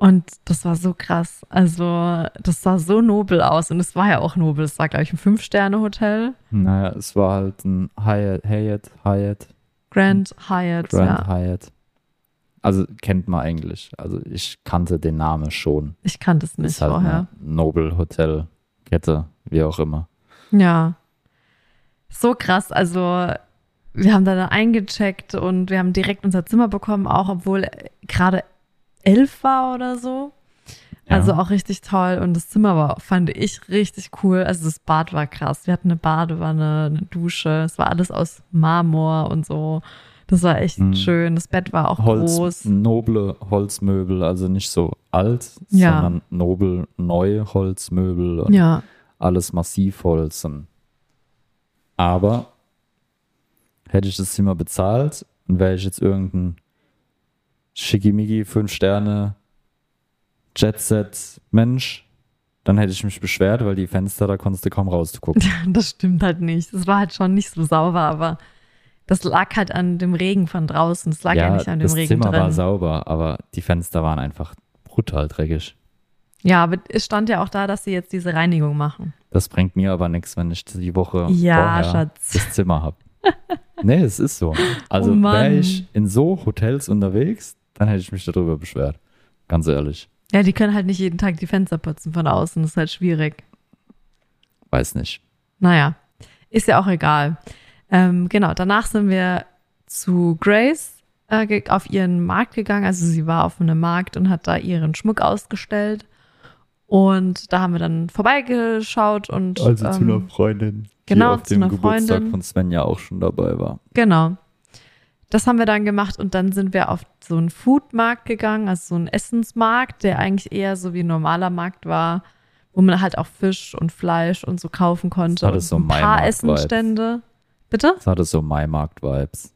S1: Und das war so krass. Also, das sah so nobel aus. Und es war ja auch nobel. Es war, glaube ich, ein Fünf-Sterne-Hotel.
S2: Naja, es war halt ein Hyatt, Hyatt, Hyatt,
S1: Grand Hyatt,
S2: Grand
S1: ja.
S2: Hyatt. Also kennt man eigentlich. Also ich kannte den Namen schon.
S1: Ich kannte es nicht
S2: halt
S1: vorher.
S2: Noble Hotel Kette, wie auch immer.
S1: Ja. So krass. Also, wir haben da eingecheckt und wir haben direkt unser Zimmer bekommen, auch obwohl gerade elf war oder so.
S2: Ja.
S1: Also auch richtig toll. Und das Zimmer war, fand ich richtig cool. Also das Bad war krass. Wir hatten eine Badewanne, eine Dusche. Es war alles aus Marmor und so. Das war echt
S2: Mhm.
S1: schön. Das Bett war auch
S2: Holz,
S1: groß.
S2: noble Holzmöbel, also nicht so alt,
S1: Ja.
S2: sondern nobel neue Holzmöbel und
S1: Ja,
S2: alles Massivholz. Aber hätte ich das Zimmer bezahlt und wäre ich jetzt irgendein Schickimicki, fünf Sterne, Jetset Mensch, dann hätte ich mich beschwert, weil die Fenster, da konntest du kaum rausgucken.
S1: das stimmt halt nicht. Das war halt schon nicht so sauber, aber das lag halt an dem Regen von draußen. Das lag ja, nicht an dem
S2: das
S1: Regen
S2: Zimmer
S1: drin.
S2: war sauber, aber die Fenster waren einfach brutal dreckig.
S1: ja, aber es stand ja auch da, dass sie jetzt diese Reinigung machen.
S2: Das bringt mir aber nichts, wenn ich die Woche
S1: Ja, Schatz.
S2: das Zimmer habe. nee, es ist so. Also
S1: Oh
S2: wäre ich in so Hotels unterwegs, dann hätte ich mich darüber beschwert. Ganz ehrlich.
S1: Ja, die können halt nicht jeden Tag die Fenster putzen von außen. Das ist halt schwierig.
S2: Weiß nicht.
S1: Naja, ist ja auch egal. Ähm, genau, danach sind wir zu Grace äh, auf ihren Markt gegangen. Also sie war auf einem Markt und hat da ihren Schmuck ausgestellt. Und da haben wir dann vorbeigeschaut und ähm,
S2: Freundin.
S1: genau,
S2: die auf
S1: zu
S2: dem
S1: einer
S2: Geburtstag
S1: Freundin.
S2: von Sven ja auch schon dabei war.
S1: Genau. Das haben wir dann gemacht und dann sind wir auf so einen Foodmarkt gegangen, also so einen Essensmarkt, der eigentlich eher so wie ein normaler Markt war, wo man halt auch Fisch und Fleisch und so kaufen konnte.
S2: Das hatte so
S1: ein paar. Essenstände. Bitte?
S2: Das hatte so Maimarkt-Vibes.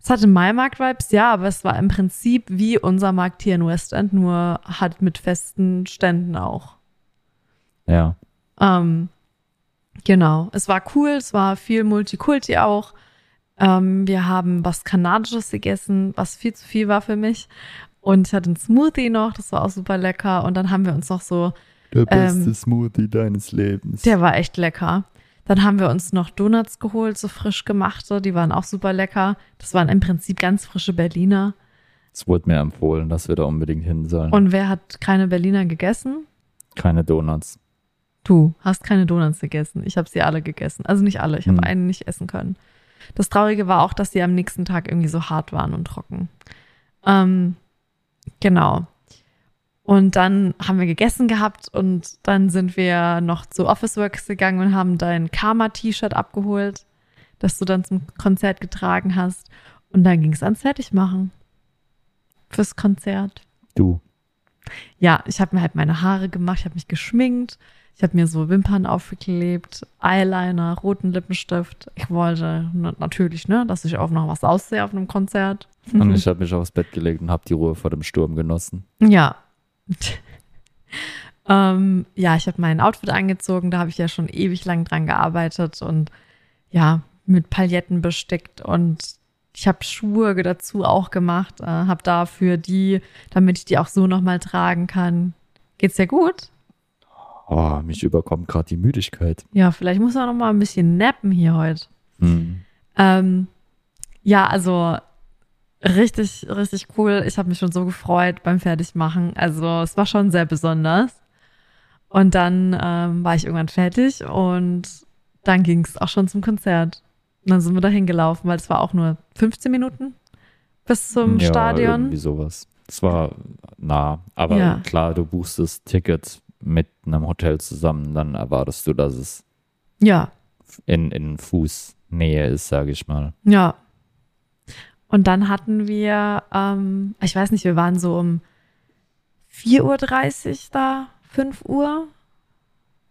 S1: Es hatte Maimarkt-Vibes, ja, aber es war im Prinzip wie unser Markt hier in West End, nur halt mit festen Ständen auch.
S2: Ja.
S1: Ähm, genau, es war cool, es war viel Multikulti auch. Ähm, wir haben was Kanadisches gegessen, was viel zu viel war für mich. Und ich hatte einen Smoothie noch, das war auch super lecker. Und dann haben wir uns noch so,
S2: Der
S1: beste
S2: Smoothie deines Lebens.
S1: der war echt lecker. Dann haben wir uns noch Donuts geholt, so frisch gemachte, die waren auch super lecker. Das waren im Prinzip ganz frische Berliner.
S2: Es wurde mir empfohlen, dass wir da unbedingt hin sollen.
S1: Und wer hat keine Berliner gegessen?
S2: Keine Donuts.
S1: Du hast keine Donuts gegessen. Ich habe sie alle gegessen. Also nicht alle, ich habe
S2: Hm.
S1: einen nicht essen können. Das Traurige war auch, dass sie am nächsten Tag irgendwie so hart waren und trocken. Ähm, genau. Und dann haben wir gegessen gehabt und dann sind wir noch zu Officeworks gegangen und haben dein Karma-T-Shirt abgeholt, das du dann zum Konzert getragen hast. Und dann ging es ans Fertigmachen. Fürs Konzert.
S2: Du.
S1: Ja, ich habe mir halt meine Haare gemacht, ich habe mich geschminkt, ich habe mir so Wimpern aufgeklebt, Eyeliner, roten Lippenstift. Ich wollte na- natürlich, ne, dass ich auch noch was aussehe auf einem Konzert.
S2: Und ich habe mich aufs Bett gelegt und habe die Ruhe vor dem Sturm genossen.
S1: Ja. ähm, ja, ich habe mein Outfit angezogen, da habe ich ja schon ewig lang dran gearbeitet und ja, mit Pailletten bestickt und ich habe Schuhe dazu auch gemacht, äh, habe dafür die, damit ich die auch so nochmal tragen kann. Geht's dir gut?
S2: Oh, mich überkommt gerade die Müdigkeit.
S1: Ja, vielleicht muss man noch mal ein bisschen nappen hier heute.
S2: Hm.
S1: Ähm, ja, also richtig, richtig cool. Ich habe mich schon so gefreut beim Fertigmachen. Also es war schon sehr besonders. Und dann ähm, war ich irgendwann fertig und dann ging es auch schon zum Konzert. Und dann sind wir da hingelaufen, weil es war auch nur 15 Minuten bis zum
S2: ja,
S1: Stadion.
S2: Irgendwie sowas. Es war nah. Aber
S1: Ja.
S2: klar, du buchst das Ticket mit einem Hotel zusammen, dann erwartest du, dass es
S1: Ja,
S2: in, in Fußnähe ist, sage ich mal.
S1: Ja. Und dann hatten wir, ähm, ich weiß nicht, wir waren so um 4.30 Uhr da, 5 Uhr.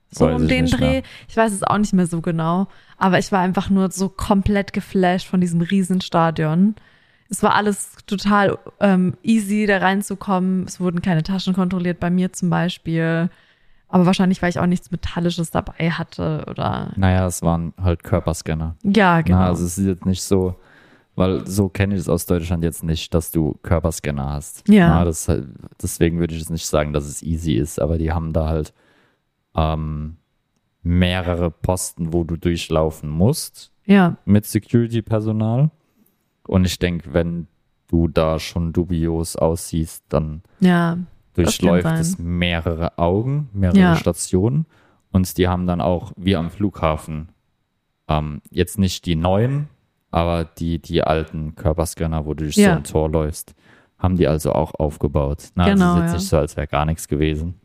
S1: So
S2: Weiß
S1: um den Dreh.
S2: mehr.
S1: Ich weiß es auch nicht mehr so genau. Aber ich war einfach nur so komplett geflasht von diesem Riesenstadion. Es war alles total ähm, easy, da reinzukommen. Es wurden keine Taschen kontrolliert, bei mir zum Beispiel. Aber wahrscheinlich, weil ich auch nichts Metallisches dabei hatte oder.
S2: Naja, es waren halt Körperscanner.
S1: Ja, genau.
S2: Na, also es ist jetzt nicht so, weil so kenne ich es aus Deutschland jetzt nicht, dass du Körperscanner hast.
S1: Ja.
S2: Na, das, deswegen würde ich jetzt nicht sagen, dass es easy ist, aber die haben da halt ähm, mehrere Posten, wo du durchlaufen musst
S1: ja,
S2: mit Security-Personal. Und ich denke, wenn du da schon dubios aussiehst, dann
S1: ja,
S2: durchläuft es mehrere Augen, mehrere
S1: Ja.
S2: Stationen. Und die haben dann auch, wie am Flughafen, ähm, jetzt nicht die neuen, aber die, die alten Körperscanner, wo du durch so
S1: Ja.
S2: ein Tor läufst, haben die also auch aufgebaut. Na,
S1: Genau,
S2: also ist jetzt
S1: ja.
S2: nicht so, als wäre gar nichts gewesen.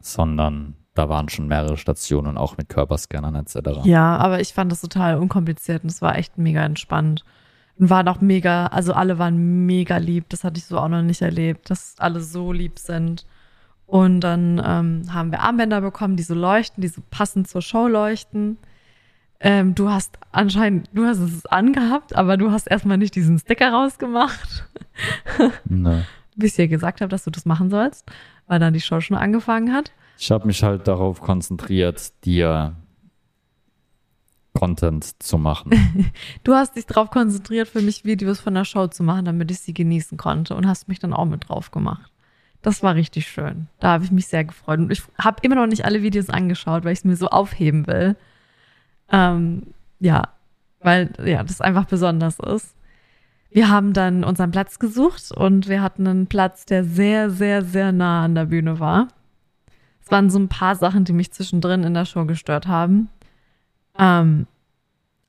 S2: sondern da waren schon mehrere Stationen, auch mit Körperscannern etc.
S1: Ja, aber ich fand das total unkompliziert und es war echt mega entspannt. Und waren auch mega, also alle waren mega lieb. Das hatte ich so auch noch nicht erlebt, dass alle so lieb sind. Und dann ähm, haben wir Armbänder bekommen, die so leuchten, die so passend zur Show leuchten. Ähm, du hast anscheinend, du hast es angehabt, aber du hast erstmal nicht diesen Sticker rausgemacht.
S2: Ne.
S1: Bis ich dir gesagt habe, dass du das machen sollst, weil dann die Show schon angefangen hat.
S2: Ich habe mich halt darauf konzentriert, dir Content zu machen.
S1: Du hast dich darauf konzentriert, für mich Videos von der Show zu machen, damit ich sie genießen konnte und hast mich dann auch mit drauf gemacht. Das war richtig schön. Da habe ich mich sehr gefreut. Und ich habe immer noch nicht alle Videos angeschaut, weil ich es mir so aufheben will. Ähm, ja, weil ja, das einfach besonders ist. Wir haben dann unseren Platz gesucht und wir hatten einen Platz, der sehr, sehr, sehr nah an der Bühne war. Es waren so ein paar Sachen, die mich zwischendrin in der Show gestört haben. Ähm,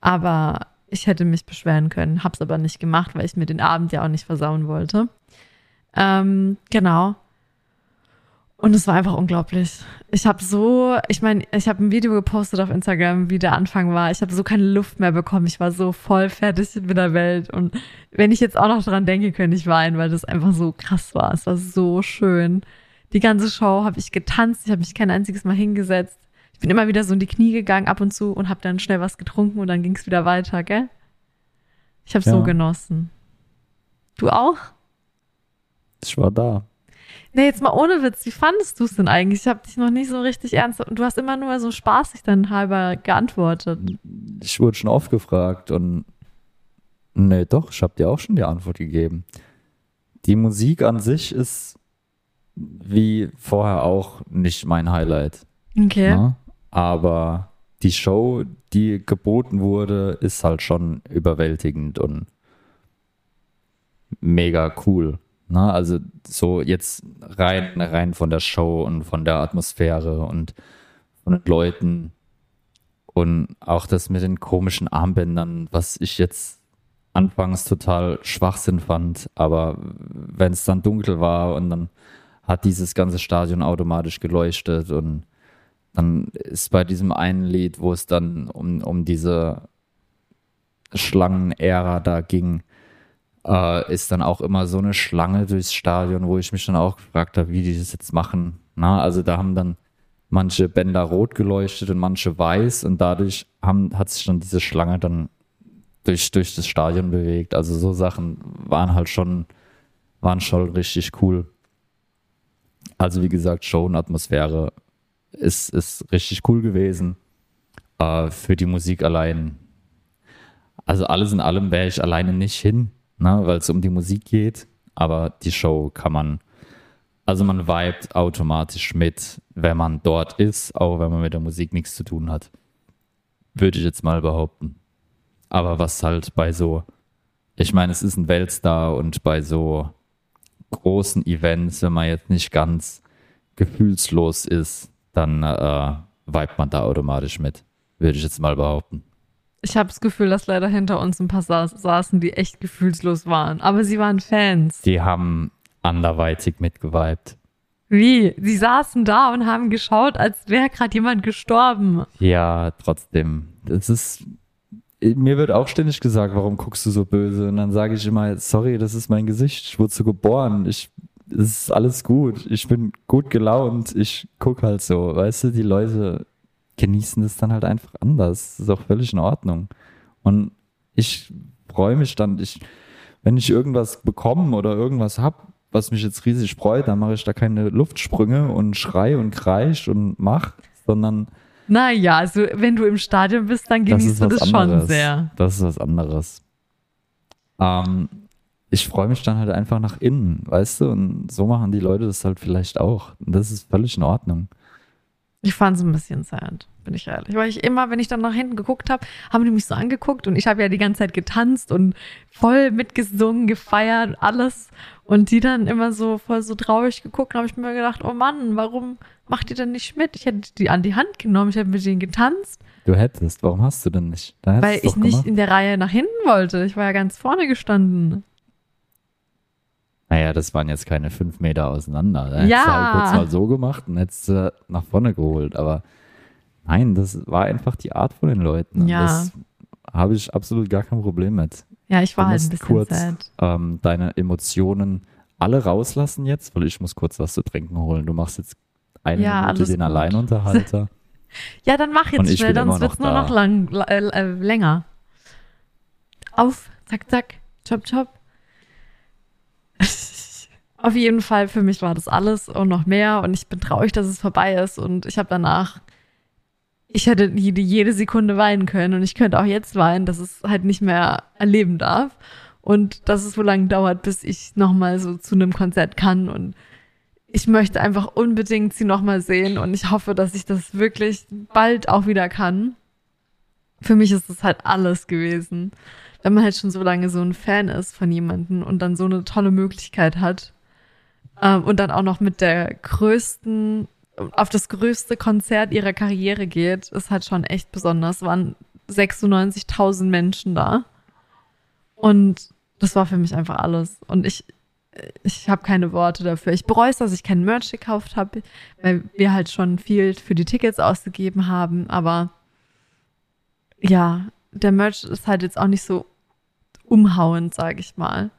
S1: aber ich hätte mich beschweren können, hab's aber nicht gemacht, weil ich mir den Abend ja auch nicht versauen wollte. Ähm, genau. Und es war einfach unglaublich. Ich habe so, ich meine, ich habe ein Video gepostet auf Instagram, wie der Anfang war. Ich habe so keine Luft mehr bekommen. Ich war so voll fertig mit der Welt. Und wenn ich jetzt auch noch dran denke, könnte ich weinen, weil das einfach so krass war. Es war so schön. Die ganze Show habe ich getanzt. Ich habe mich kein einziges Mal hingesetzt. Ich bin immer wieder so in die Knie gegangen ab und zu und habe dann schnell was getrunken und dann ging es wieder weiter, gell? Ich habe
S2: Ja.
S1: so genossen. Du auch?
S2: Ich war da.
S1: Nee, jetzt mal ohne Witz, wie fandest du es denn eigentlich? Ich habe dich noch nicht so richtig ernst und du hast immer nur so spaßig dann halber geantwortet.
S2: Ich wurde schon oft gefragt und nee, doch, ich habe dir auch schon die Antwort gegeben. Die Musik an sich ist wie vorher auch nicht mein Highlight.
S1: Okay.
S2: Ne? Aber die Show, die geboten wurde, ist halt schon überwältigend und mega cool. Ne? Also so jetzt rein, rein von der Show und von der Atmosphäre und von den Leuten und auch das mit den komischen Armbändern, was ich jetzt anfangs total Schwachsinn fand, aber wenn es dann dunkel war und dann hat dieses ganze Stadion automatisch geleuchtet und dann ist bei diesem einen Lied, wo es dann um, um diese Schlangenära da ging, äh, ist dann auch immer so eine Schlange durchs Stadion, wo ich mich dann auch gefragt habe, wie die das jetzt machen. Na, also da haben dann manche Bänder rot geleuchtet und manche weiß und dadurch haben, hat sich dann diese Schlange dann durch, durch das Stadion bewegt. Also so Sachen waren halt schon, waren schon richtig cool. Also wie gesagt, und Atmosphäre ist, ist richtig cool gewesen. Äh, für die Musik allein. Also alles in allem wäre ich alleine nicht hin, ne, weil es um die Musik geht. Aber die Show kann man, also man vibet automatisch mit, wenn man dort ist, auch wenn man mit der Musik nichts zu tun hat. Würde ich jetzt mal behaupten. Aber was halt bei so, ich meine, es ist ein Weltstar und bei so großen Events, wenn man jetzt nicht ganz gefühlslos ist, dann äh, vibet man da automatisch mit. Würde ich jetzt mal behaupten.
S1: Ich habe das Gefühl, dass leider hinter uns ein paar sa saßen, die echt gefühlslos waren. Aber sie waren Fans.
S2: Die haben anderweitig mitgeweibt.
S1: Wie? Sie saßen da und haben geschaut, als wäre gerade jemand gestorben.
S2: Ja, trotzdem. Das ist. Mir wird auch ständig gesagt, warum guckst du so böse? Und dann sage ich immer, sorry, das ist mein Gesicht. Ich wurde so geboren. Ich, es ist alles gut. Ich bin gut gelaunt. Ich guck halt so. Weißt du, die Leute genießen das dann halt einfach anders. Das ist auch völlig in Ordnung. Und ich freue mich dann, ich, wenn ich irgendwas bekomme oder irgendwas hab, was mich jetzt riesig freut, dann mache ich da keine Luftsprünge und schrei und kreisch und mach, sondern
S1: Naja, also wenn du im Stadion bist, dann
S2: das
S1: genießt
S2: ist
S1: du das
S2: anderes.
S1: schon sehr.
S2: Das ist was anderes. Ähm, ich freue mich dann halt einfach nach innen, weißt du? Und so machen die Leute das halt vielleicht auch. Und das ist völlig in Ordnung.
S1: Ich fand es ein bisschen sad, bin ich ehrlich. Weil ich immer, wenn ich dann nach hinten geguckt habe, haben die mich so angeguckt und ich habe ja die ganze Zeit getanzt und voll mitgesungen, gefeiert, alles. Und die dann immer so voll so traurig geguckt, habe ich mir gedacht, oh Mann, warum macht ihr denn nicht mit? Ich hätte die an die Hand genommen, ich hätte mit denen getanzt,
S2: Du hättest, warum hast du denn nicht?
S1: Weil ich nicht
S2: gemacht.
S1: in der Reihe nach hinten wollte. Ich war ja ganz vorne gestanden.
S2: Naja, das waren jetzt keine fünf Meter auseinander. Da
S1: Ja.
S2: hättest du halt kurz mal so gemacht und hättest du nach vorne geholt. Aber nein, das war einfach die Art von den Leuten.
S1: Ja.
S2: Das habe ich absolut gar kein Problem mit.
S1: Ja, ich war
S2: Du
S1: halt ein bisschen
S2: kurz ähm, deine Emotionen alle rauslassen jetzt, weil ich muss kurz was zu trinken holen. Du machst jetzt eine
S1: Ja,
S2: Minute den
S1: gut.
S2: Alleinunterhalter.
S1: Ja, dann mach jetzt schnell, sonst wird's
S2: noch
S1: nur noch lang, äh, äh, länger. Auf, zack, zack, chop, chop. Auf jeden Fall, für mich war das alles und noch mehr und ich bin traurig, dass es vorbei ist und ich habe danach, ich hätte jede, jede Sekunde weinen können und ich könnte auch jetzt weinen, dass es halt nicht mehr erleben darf und dass es so lange dauert, bis ich nochmal so zu einem Konzert kann und ich möchte einfach unbedingt sie nochmal sehen und ich hoffe, dass ich das wirklich bald auch wieder kann. Für mich ist das halt alles gewesen. Wenn man halt schon so lange so ein Fan ist von jemandem und dann so eine tolle Möglichkeit hat ähm, und dann auch noch mit der größten, auf das größte Konzert ihrer Karriere geht, ist halt schon echt besonders. Es waren 96.000 Menschen da und das war für mich einfach alles. Und ich, ich habe keine Worte dafür. Ich bereue es, dass ich kein Merch gekauft habe, weil wir halt schon viel für die Tickets ausgegeben haben. Aber ja, der Merch ist halt jetzt auch nicht so umhauend, sage ich mal.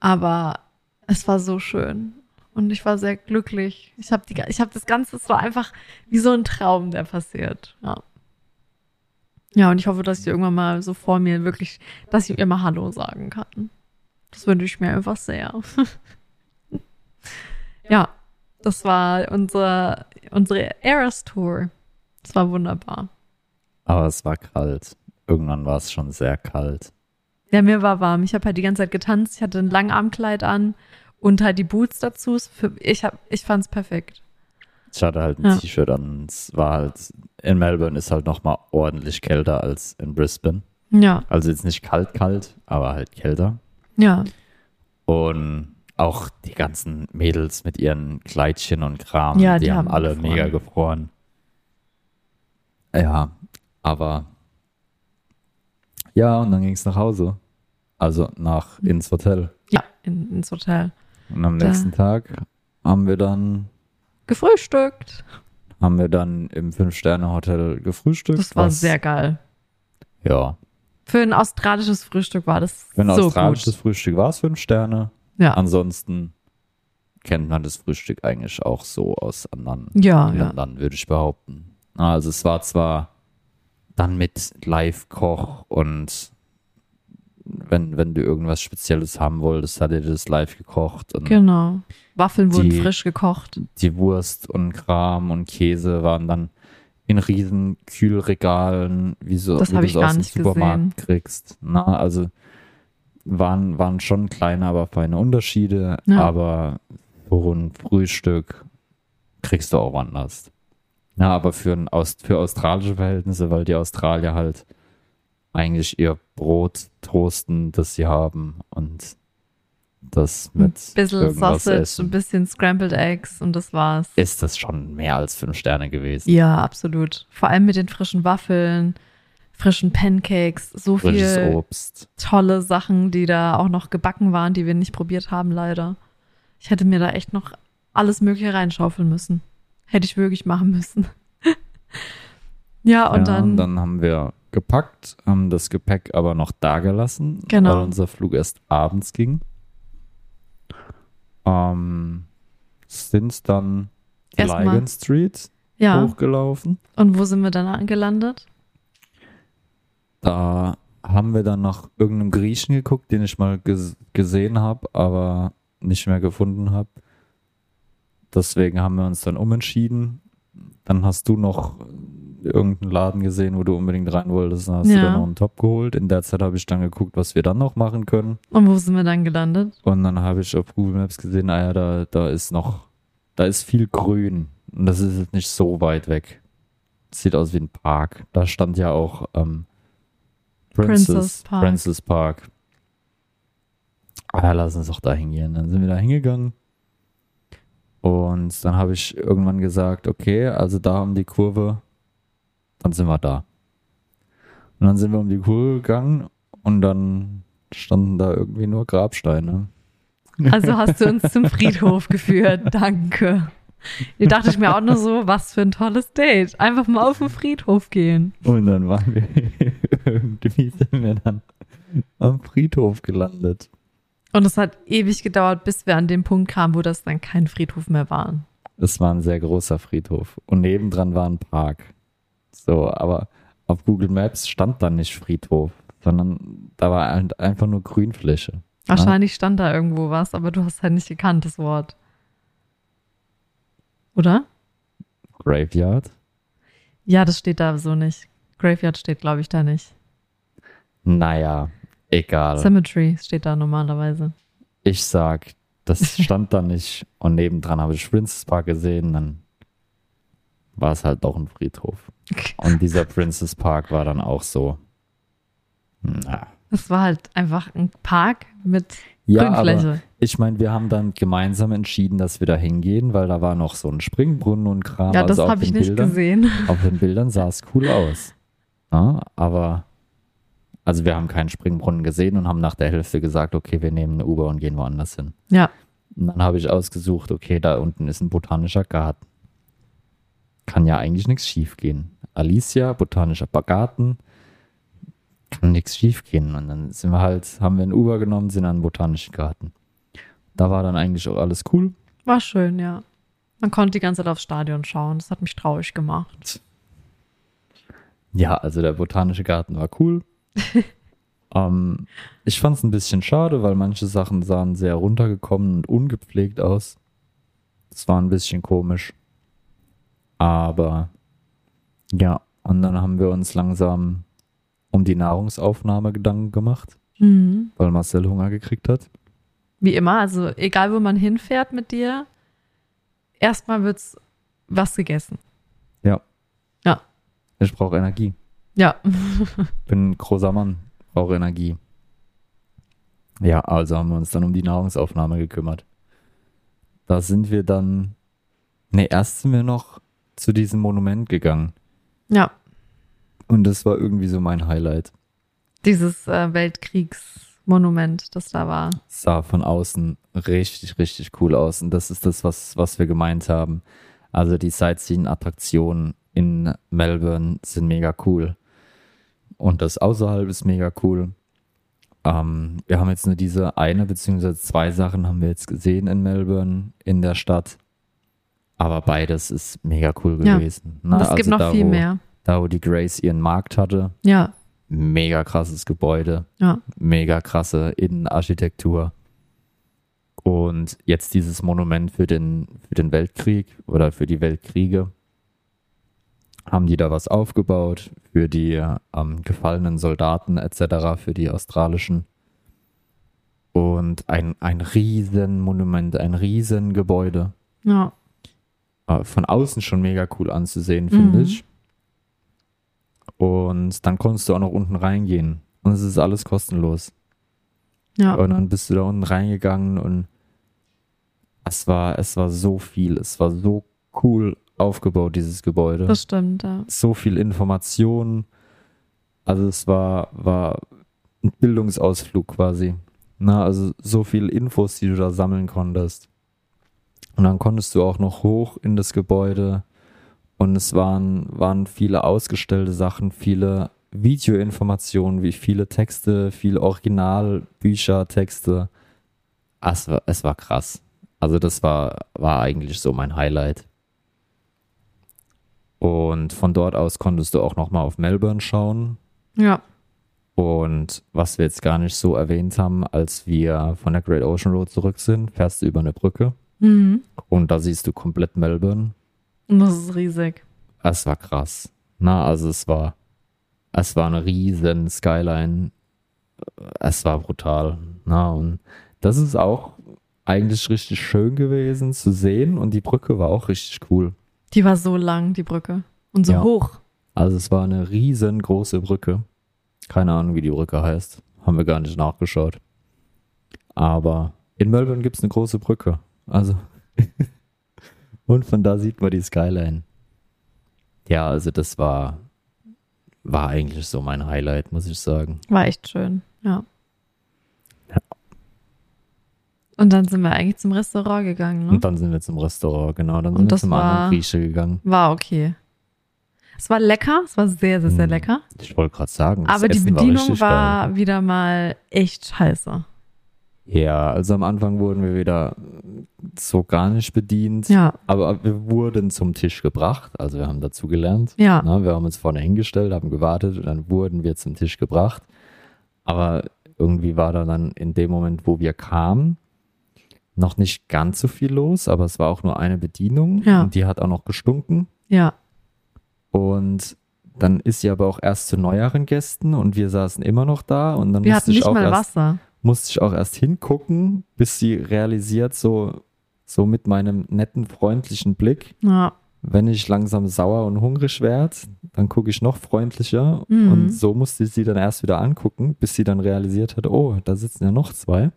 S1: Aber es war so schön und ich war sehr glücklich. Ich habe die, das Ganze, es war einfach wie so ein Traum, der passiert. Ja. Ja, und ich hoffe, dass ich irgendwann mal so vor mir wirklich, dass ich ihr mal Hallo sagen kann. Das wünsche ich mir einfach sehr. ja, das war unsere, unsere Eras Tour. Das war wunderbar.
S2: Aber es war kalt. Irgendwann war es schon sehr kalt.
S1: Ja, mir war warm. Ich habe halt die ganze Zeit getanzt. Ich hatte ein Langarmkleid an und halt die Boots dazu. Es ich hab, ich fand's perfekt.
S2: Ich hatte halt ein
S1: Ja.
S2: T-Shirt an. Es war halt, in Melbourne ist halt nochmal ordentlich kälter als in Brisbane.
S1: Ja,
S2: Also jetzt nicht kalt, kalt, aber halt kälter.
S1: ja,
S2: Und auch die ganzen Mädels mit ihren Kleidchen und Kram,
S1: Ja,
S2: die,
S1: die
S2: haben
S1: haben
S2: alle
S1: gefroren.
S2: mega gefroren. Ja, aber ja, und dann ging es nach Hause. Also nach ins Hotel.
S1: ja, in, ins Hotel.
S2: Und am
S1: Da-
S2: nächsten Tag haben wir dann
S1: Gefrühstückt.
S2: haben wir dann im Fünf-Sterne-Hotel gefrühstückt.
S1: Das war sehr geil.
S2: Ja,
S1: Für ein australisches Frühstück war das
S2: für ein
S1: so
S2: australisches
S1: gut.
S2: Frühstück war es fünf Sterne.
S1: Ja,
S2: Ansonsten kennt man das Frühstück eigentlich auch so aus anderen
S1: ja, ja.
S2: Ländern, würde ich behaupten. Also es war zwar dann mit Live-Koch und wenn, wenn du irgendwas Spezielles haben wolltest, hat er das live gekocht und
S1: Genau. Waffeln wurden
S2: Die-
S1: frisch gekocht.
S2: die Wurst und Kram und Käse waren dann in riesen Kühlregalen, wie, so,
S1: Das
S2: wie du es aus dem Supermarkt kriegst. Na, also waren, waren schon kleine, aber feine Unterschiede,
S1: Ja.
S2: aber so ein Frühstück kriegst du auch woanders. Ja, aber für, ein, Aus- für australische Verhältnisse, weil die Australier halt eigentlich ihr Brot toasten, das sie haben und das
S1: Ein
S2: mit
S1: bisschen
S2: irgendwas
S1: Sausage,
S2: essen
S1: ein bisschen Scrambled Eggs und das war's.
S2: ist das schon mehr als fünf Sterne gewesen.
S1: Ja, absolut. Vor allem mit den frischen Waffeln, frischen Pancakes, so
S2: Frisches
S1: viel
S2: Obst.
S1: tolle Sachen, die da auch noch gebacken waren, die wir nicht probiert haben, leider. Ich hätte mir da echt noch alles Mögliche reinschaufeln müssen. Hätte ich wirklich machen müssen. ja, und
S2: ja,
S1: dann,
S2: und dann haben wir gepackt, haben das Gepäck aber noch da gelassen,
S1: Genau.
S2: weil unser Flug erst abends ging. Ähm, sind dann
S1: Erstmal-
S2: Street
S1: ja.
S2: hochgelaufen.
S1: Und wo sind wir dann angelandet?
S2: Da haben wir dann nach irgendeinem Griechen geguckt, den ich mal ges gesehen habe, aber nicht mehr gefunden habe. Deswegen haben wir uns dann umentschieden. Dann hast du noch irgendeinen Laden gesehen, wo du unbedingt rein wolltest. Dann hast du
S1: Ja.
S2: dann noch einen Top geholt. In der Zeit habe ich dann geguckt, was wir dann noch machen können.
S1: Und wo sind wir dann gelandet?
S2: Und dann habe ich auf Google Maps gesehen, ah ja, da, da ist noch, da ist viel Grün. Und das ist jetzt nicht so weit weg. Sieht aus wie ein Park. Da stand ja auch ähm, Princess,
S1: Princess Park.
S2: Princess Park. Ah, ja, lass uns doch da hingehen. Dann sind wir da hingegangen. Und dann habe ich irgendwann gesagt, okay, also da um die Kurve, dann sind wir da. Und dann sind wir um die Kurve gegangen und dann standen da irgendwie nur Grabsteine.
S1: Also hast du uns zum Friedhof geführt. Danke. Da dachte ich mir auch nur so, was für ein tolles Date. Einfach mal auf den Friedhof gehen.
S2: Und dann waren wir irgendwie sind wir dann am Friedhof gelandet.
S1: Und es hat ewig gedauert, bis wir an den Punkt kamen, wo das dann kein Friedhof mehr war.
S2: Es war ein sehr großer Friedhof. Und nebendran war ein Park. So, aber auf Google Maps stand dann nicht Friedhof, sondern da war halt einfach nur Grünfläche.
S1: Wahrscheinlich stand da irgendwo was, aber du hast halt nicht gekannt, das Wort. Oder?
S2: Graveyard?
S1: Ja, das steht da so nicht. Graveyard steht, glaube ich, da nicht.
S2: Naja, egal.
S1: Cemetery steht da normalerweise.
S2: Ich sag, das stand da nicht. Und nebendran habe ich Princess Park gesehen, dann war es halt doch ein Friedhof. Und dieser Princess Park war dann auch so. Na.
S1: Das war halt einfach ein Park mit
S2: Ja,
S1: Grünfläche.
S2: aber ich meine, wir haben dann gemeinsam entschieden, dass wir da hingehen, weil da war noch so ein Springbrunnen und Kram.
S1: ja, das
S2: also
S1: habe ich nicht
S2: Bildern,
S1: gesehen.
S2: Auf den Bildern sah es cool aus. Ja, aber, also wir haben keinen Springbrunnen gesehen und haben nach der Hälfte gesagt, okay, wir nehmen eine Uber und gehen woanders hin.
S1: Ja,
S2: Und dann habe ich ausgesucht, okay, da unten ist ein botanischer Garten. Kann ja eigentlich nichts schief gehen. Alicia, botanischer Garten, kann nichts schief gehen. Und dann sind wir halt, haben wir ein Uber genommen, sind an den botanischen Garten. Da war dann eigentlich auch alles cool.
S1: war schön, ja. Man konnte die ganze Zeit aufs Stadion schauen. Das hat mich traurig gemacht.
S2: Ja, also der botanische Garten war cool. ähm, ich fand es ein bisschen schade, weil manche Sachen sahen sehr runtergekommen und ungepflegt aus. Das war ein bisschen komisch. Aber ja, und dann haben wir uns langsam um die Nahrungsaufnahme Gedanken gemacht,
S1: Mhm.
S2: weil Marcel Hunger gekriegt hat.
S1: Wie immer, also egal wo man hinfährt mit dir, erstmal wird's was gegessen.
S2: Ich brauche Energie.
S1: Ja.
S2: Bin ein großer Mann, brauche Energie. Ja, also haben wir uns dann um die Nahrungsaufnahme gekümmert. Da sind wir dann, ne, erst sind wir noch zu diesem Monument gegangen.
S1: Ja.
S2: Und das war irgendwie so mein Highlight.
S1: Dieses äh, Weltkriegsmonument, das da war.
S2: Sah von außen richtig, richtig cool aus. Und das ist das, was, was wir gemeint haben. Also die Sightseeing-Attraktionen in Melbourne sind mega cool. Und das außerhalb ist mega cool. Ähm, wir haben jetzt nur diese eine beziehungsweise zwei Sachen haben wir jetzt gesehen in Melbourne, in der Stadt. Aber beides ist mega cool
S1: Ja.
S2: gewesen. Na,
S1: Und es gibt
S2: also
S1: noch
S2: da,
S1: viel
S2: wo,
S1: mehr.
S2: Da, wo die Grace ihren Markt hatte,
S1: Ja.
S2: mega krasses Gebäude
S1: Ja.
S2: mega krasse Innenarchitektur. Und jetzt dieses Monument für den, für den Weltkrieg oder für die Weltkriege. Haben die da was aufgebaut für die ähm, gefallenen Soldaten etc., für die australischen. Und ein, ein riesen Monument, ein riesen Gebäude.
S1: Ja.
S2: Äh, von außen schon mega cool anzusehen, finde
S1: Mhm.
S2: ich. Und dann konntest du auch noch unten reingehen. Und es ist alles kostenlos.
S1: Ja.
S2: Und dann bist du da unten reingegangen und es war, es war so viel, es war so cool aufgebaut, dieses Gebäude.
S1: Das stimmt, ja.
S2: so viel Information. Also es war, war ein Bildungsausflug quasi. Na, also so viel Infos, die du da sammeln konntest. Und dann konntest du auch noch hoch in das Gebäude und es waren, waren viele ausgestellte Sachen, viele Videoinformationen, wie viele Texte, viele Originalbücher, Texte. Es war, es war krass. Also das war, war eigentlich so mein Highlight. Und von dort aus konntest du auch nochmal auf Melbourne schauen.
S1: Ja.
S2: Und was wir jetzt gar nicht so erwähnt haben, als wir von der Great Ocean Road zurück sind, fährst du über eine Brücke
S1: Mhm.
S2: und da siehst du komplett Melbourne.
S1: Und das ist riesig.
S2: Es war krass. Na, also es war, es war eine riesen Skyline. Es war brutal. Na, und das ist auch eigentlich richtig schön gewesen zu sehen und die Brücke war auch richtig cool.
S1: Die war so lang, die Brücke. Und so
S2: Ja.
S1: hoch.
S2: Also es war eine riesengroße Brücke. Keine Ahnung, wie die Brücke heißt. Haben wir gar nicht nachgeschaut. Aber in Melbourne gibt es eine große Brücke. Also. Und von da sieht man die Skyline. Ja, also das war, war eigentlich so mein Highlight, muss ich sagen.
S1: War echt schön. Ja. Und dann sind wir eigentlich zum Restaurant gegangen, ne?
S2: Und dann sind wir zum Restaurant, genau. Dann
S1: Und
S2: sind wir
S1: das
S2: zum
S1: war-
S2: anderen Grieche gegangen.
S1: War okay. Es war lecker, es war sehr, sehr, sehr
S2: Hm,
S1: lecker.
S2: Ich wollte gerade sagen,
S1: Aber die
S2: Essen
S1: Bedienung war,
S2: geil.
S1: wieder mal echt scheiße.
S2: Ja, also am Anfang wurden wir wieder so gar nicht bedient.
S1: Ja,
S2: Aber wir wurden zum Tisch gebracht, also wir haben dazu gelernt.
S1: ja.
S2: Na, wir haben uns vorne hingestellt, haben gewartet und dann wurden wir zum Tisch gebracht. Aber irgendwie war da dann in dem Moment, wo wir kamen, noch nicht ganz so viel los, aber es war auch nur eine Bedienung
S1: Ja.
S2: und die hat auch noch gestunken.
S1: Ja,
S2: Und dann ist sie aber auch erst zu neueren Gästen und wir saßen immer noch da und dann
S1: wir
S2: musste
S1: hatten
S2: ich,
S1: nicht
S2: auch
S1: mal
S2: erst,
S1: Wasser.
S2: musste ich auch erst hingucken, bis sie realisiert, so, so mit meinem netten, freundlichen Blick,
S1: Ja,
S2: wenn ich langsam sauer und hungrig werde, dann gucke ich noch freundlicher.
S1: Mhm.
S2: Und so musste ich sie dann erst wieder angucken, bis sie dann realisiert hat, oh, da sitzen ja noch zwei.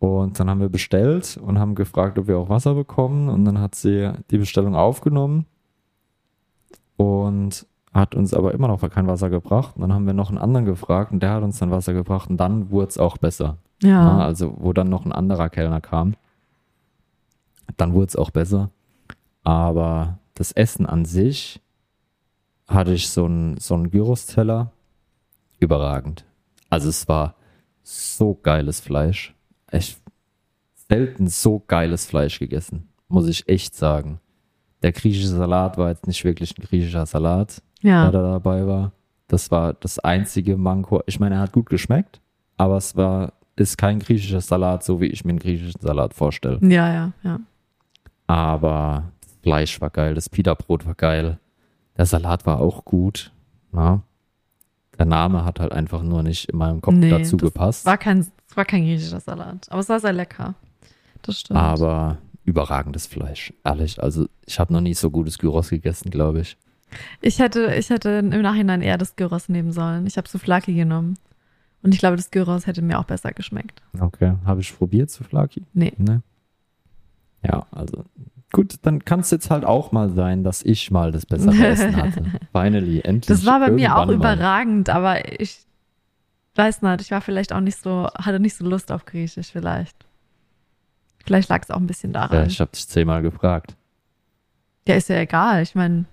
S2: Und dann haben wir bestellt und haben gefragt, ob wir auch Wasser bekommen. Und dann hat sie die Bestellung aufgenommen und hat uns aber immer noch kein Wasser gebracht. Und dann haben wir noch einen anderen gefragt und der hat uns dann Wasser gebracht und dann wurde es auch besser. Ja,
S1: ja.
S2: also wo dann noch ein anderer Kellner kam, dann wurde es auch besser. Aber das Essen an sich hatte ich so einen so einen Gyros-Teller überragend. Also es war so geiles Fleisch. Ich selten so geiles Fleisch gegessen, muss ich echt sagen. Der griechische Salat war jetzt nicht wirklich ein griechischer Salat,
S1: ja.
S2: der da dabei war. Das war das einzige Manko. Ich meine, er hat gut geschmeckt, aber es war, ist kein griechischer Salat, so wie ich mir einen griechischen Salat vorstelle.
S1: Ja, ja, ja.
S2: Aber das Fleisch war geil, das Pita-Brot war geil. Der Salat war auch gut. Na? Der Name hat halt einfach nur nicht in meinem Kopf
S1: Nee,
S2: dazu gepasst.
S1: War kein, es war kein griechischer Salat, aber es war sehr lecker. Das stimmt.
S2: aber überragendes Fleisch. Ehrlich, also ich habe noch nie so gutes Gyros gegessen, glaube ich.
S1: Ich hätte, ich hätte im Nachhinein eher das Gyros nehmen sollen. Ich habe Souflaki genommen. Und ich glaube, das Gyros hätte mir auch besser geschmeckt.
S2: Okay, habe ich probiert, Souflaki?
S1: Nee.
S2: Ne? Ja, also gut, dann kann es jetzt halt auch mal sein, dass ich mal das bessere Essen hatte. Finally, endlich.
S1: Das war bei mir auch
S2: irgendwann mal.
S1: überragend, aber ich weiß nicht, ich war vielleicht auch nicht so, hatte nicht so Lust auf Griechisch vielleicht. Vielleicht lag es auch ein bisschen
S2: Ja,
S1: daran.
S2: ich habe dich zehnmal gefragt.
S1: Ja, ist ja egal. Ich meine,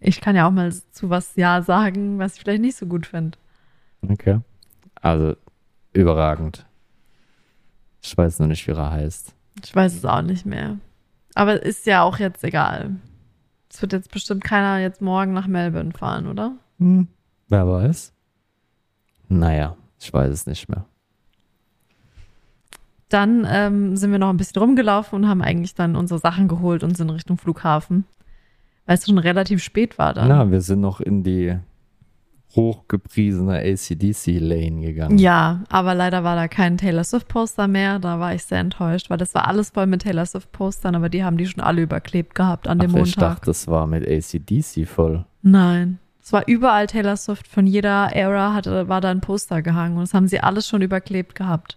S1: ich kann ja auch mal zu was Ja sagen, was ich vielleicht nicht so gut finde.
S2: Okay. Also überragend. Ich weiß nur nicht, wie er heißt.
S1: Ich weiß es auch nicht mehr. Aber ist ja auch jetzt egal. Es wird jetzt bestimmt keiner jetzt morgen nach Melbourne fahren, oder?
S2: Hm, wer weiß? Naja, ich weiß es nicht mehr.
S1: Dann ähm, sind wir noch ein bisschen rumgelaufen und haben eigentlich dann unsere Sachen geholt und sind Richtung Flughafen. Weil es schon relativ spät war dann.
S2: Na, wir sind noch in die hochgepriesene ACDC-Lane gegangen.
S1: Ja, aber leider war da kein Taylor Swift-Poster mehr. Da war ich sehr enttäuscht, weil das war alles voll mit Taylor Swift-Postern, aber die haben die schon alle überklebt gehabt an dem
S2: Ach, ich
S1: Montag.
S2: dachte, das war mit ACDC voll.
S1: Nein. Es war überall Taylor Swift. Von jeder Era hatte, war da ein Poster gehangen und das haben sie alles schon überklebt gehabt.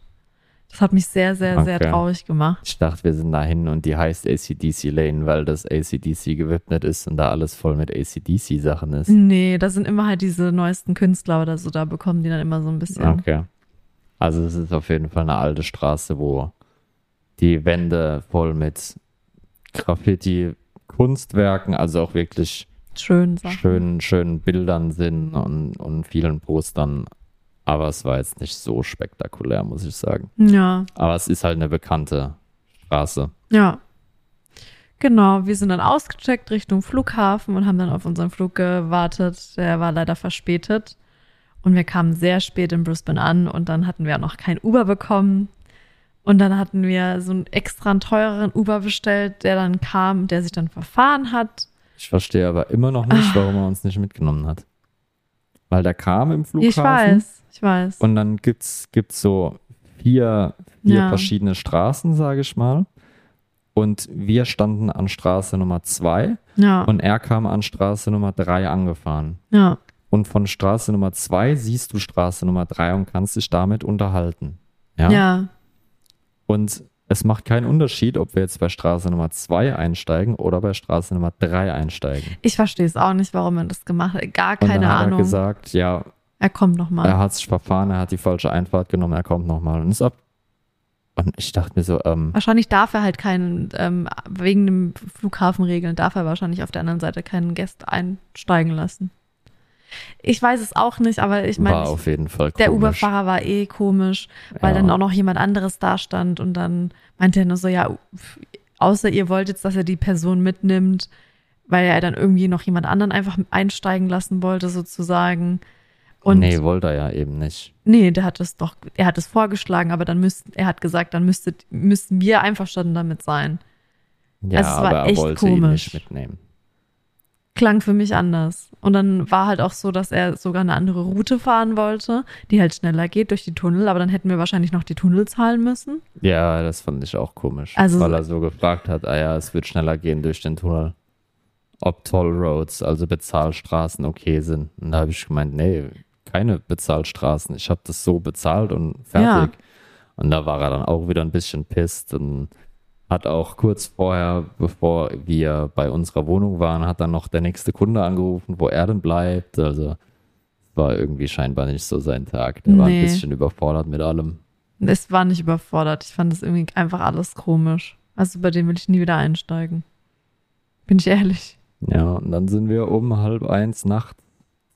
S1: Das hat mich sehr, sehr, sehr
S2: Okay.
S1: traurig gemacht.
S2: Ich dachte, wir sind dahin und die heißt ACDC Lane, weil das ACDC gewidmet ist und da alles voll mit ACDC-Sachen ist.
S1: Nee, da sind immer halt diese neuesten Künstler oder so, da bekommen die dann immer so ein bisschen.
S2: Okay. Also es ist auf jeden Fall eine alte Straße, wo die Wände voll mit Graffiti, Kunstwerken, also auch wirklich
S1: Schön Sachen.
S2: schönen, schönen Bildern sind und, und vielen Postern. Aber es war jetzt nicht so spektakulär, muss ich sagen.
S1: Ja,
S2: Aber es ist halt eine bekannte Straße.
S1: ja. Genau, wir sind dann ausgecheckt Richtung Flughafen und haben dann auf unseren Flug gewartet. Der war leider verspätet. Und wir kamen sehr spät in Brisbane an und dann hatten wir auch noch kein Uber bekommen. Und dann hatten wir so einen extra einen teureren Uber bestellt, der dann kam, der sich dann verfahren hat.
S2: Ich verstehe aber immer noch nicht, warum er uns nicht mitgenommen hat. Weil der kam im Flughafen.
S1: Ich weiß, ich weiß.
S2: Und dann gibt's gibt's so vier, vier
S1: Ja.
S2: verschiedene Straßen, sage ich mal. Und wir standen an Straße Nummer zwei
S1: ja,
S2: und er kam an Straße Nummer drei angefahren.
S1: ja,
S2: Und von Straße Nummer zwei siehst du Straße Nummer drei und kannst dich damit unterhalten. Ja.
S1: ja,
S2: Und es macht keinen Unterschied, ob wir jetzt bei Straße Nummer zwei einsteigen oder bei Straße Nummer drei einsteigen.
S1: Ich verstehe es auch nicht, warum er das gemacht hat. Gar
S2: Und
S1: keine
S2: dann hat
S1: Ahnung.
S2: er gesagt, ja,
S1: er kommt noch mal.
S2: er hat sich verfahren, er hat die falsche Einfahrt genommen, er kommt nochmal und ist ab. Und ich dachte mir so, ähm,
S1: Wahrscheinlich darf er halt keinen, ähm, wegen dem Flughafenregeln darf er wahrscheinlich auf der anderen Seite keinen Gast einsteigen lassen. Ich weiß es auch nicht, aber ich meine,
S2: war auf jeden Fall komisch.
S1: der Uberfahrer war eh komisch, weil
S2: Ja.
S1: dann auch noch jemand anderes da stand und dann meinte er nur so, ja, außer ihr wollt jetzt, dass er die Person mitnimmt, weil er dann irgendwie noch jemand anderen einfach einsteigen lassen wollte, sozusagen. Und
S2: nee, wollte er ja eben nicht.
S1: Nee, der hat es doch, er hat es vorgeschlagen, aber dann müssten, er hat gesagt, dann müsstet, müssten wir einverstanden damit sein.
S2: Ja,
S1: Also es war
S2: aber er
S1: echt
S2: wollte ihn
S1: komisch.
S2: nicht mitnehmen.
S1: Klang für mich anders. Und dann war halt auch so, dass er sogar eine andere Route fahren wollte, die halt schneller geht durch die Tunnel, aber dann hätten wir wahrscheinlich noch die Tunnel zahlen müssen.
S2: Ja, das fand ich auch komisch.
S1: Also-
S2: weil er so gefragt hat, ah ja, es wird schneller gehen durch den Tunnel. Ob Toll Roads, also Bezahlstraßen, okay sind. Und da habe ich gemeint, nee, keine Bezahlstraßen. Ich habe das so bezahlt und fertig. Und da war er dann auch wieder ein bisschen pisst und hat auch kurz vorher, bevor wir bei unserer Wohnung waren, hat dann noch der nächste Kunde angerufen, wo er denn bleibt. Also war irgendwie scheinbar nicht so sein Tag. Der war ein
S1: Nee.
S2: bisschen überfordert mit allem.
S1: Es war nicht überfordert. Ich fand das irgendwie einfach alles komisch. Also bei dem will ich nie wieder einsteigen. Bin ich ehrlich.
S2: Ja, und dann sind wir um halb eins Nacht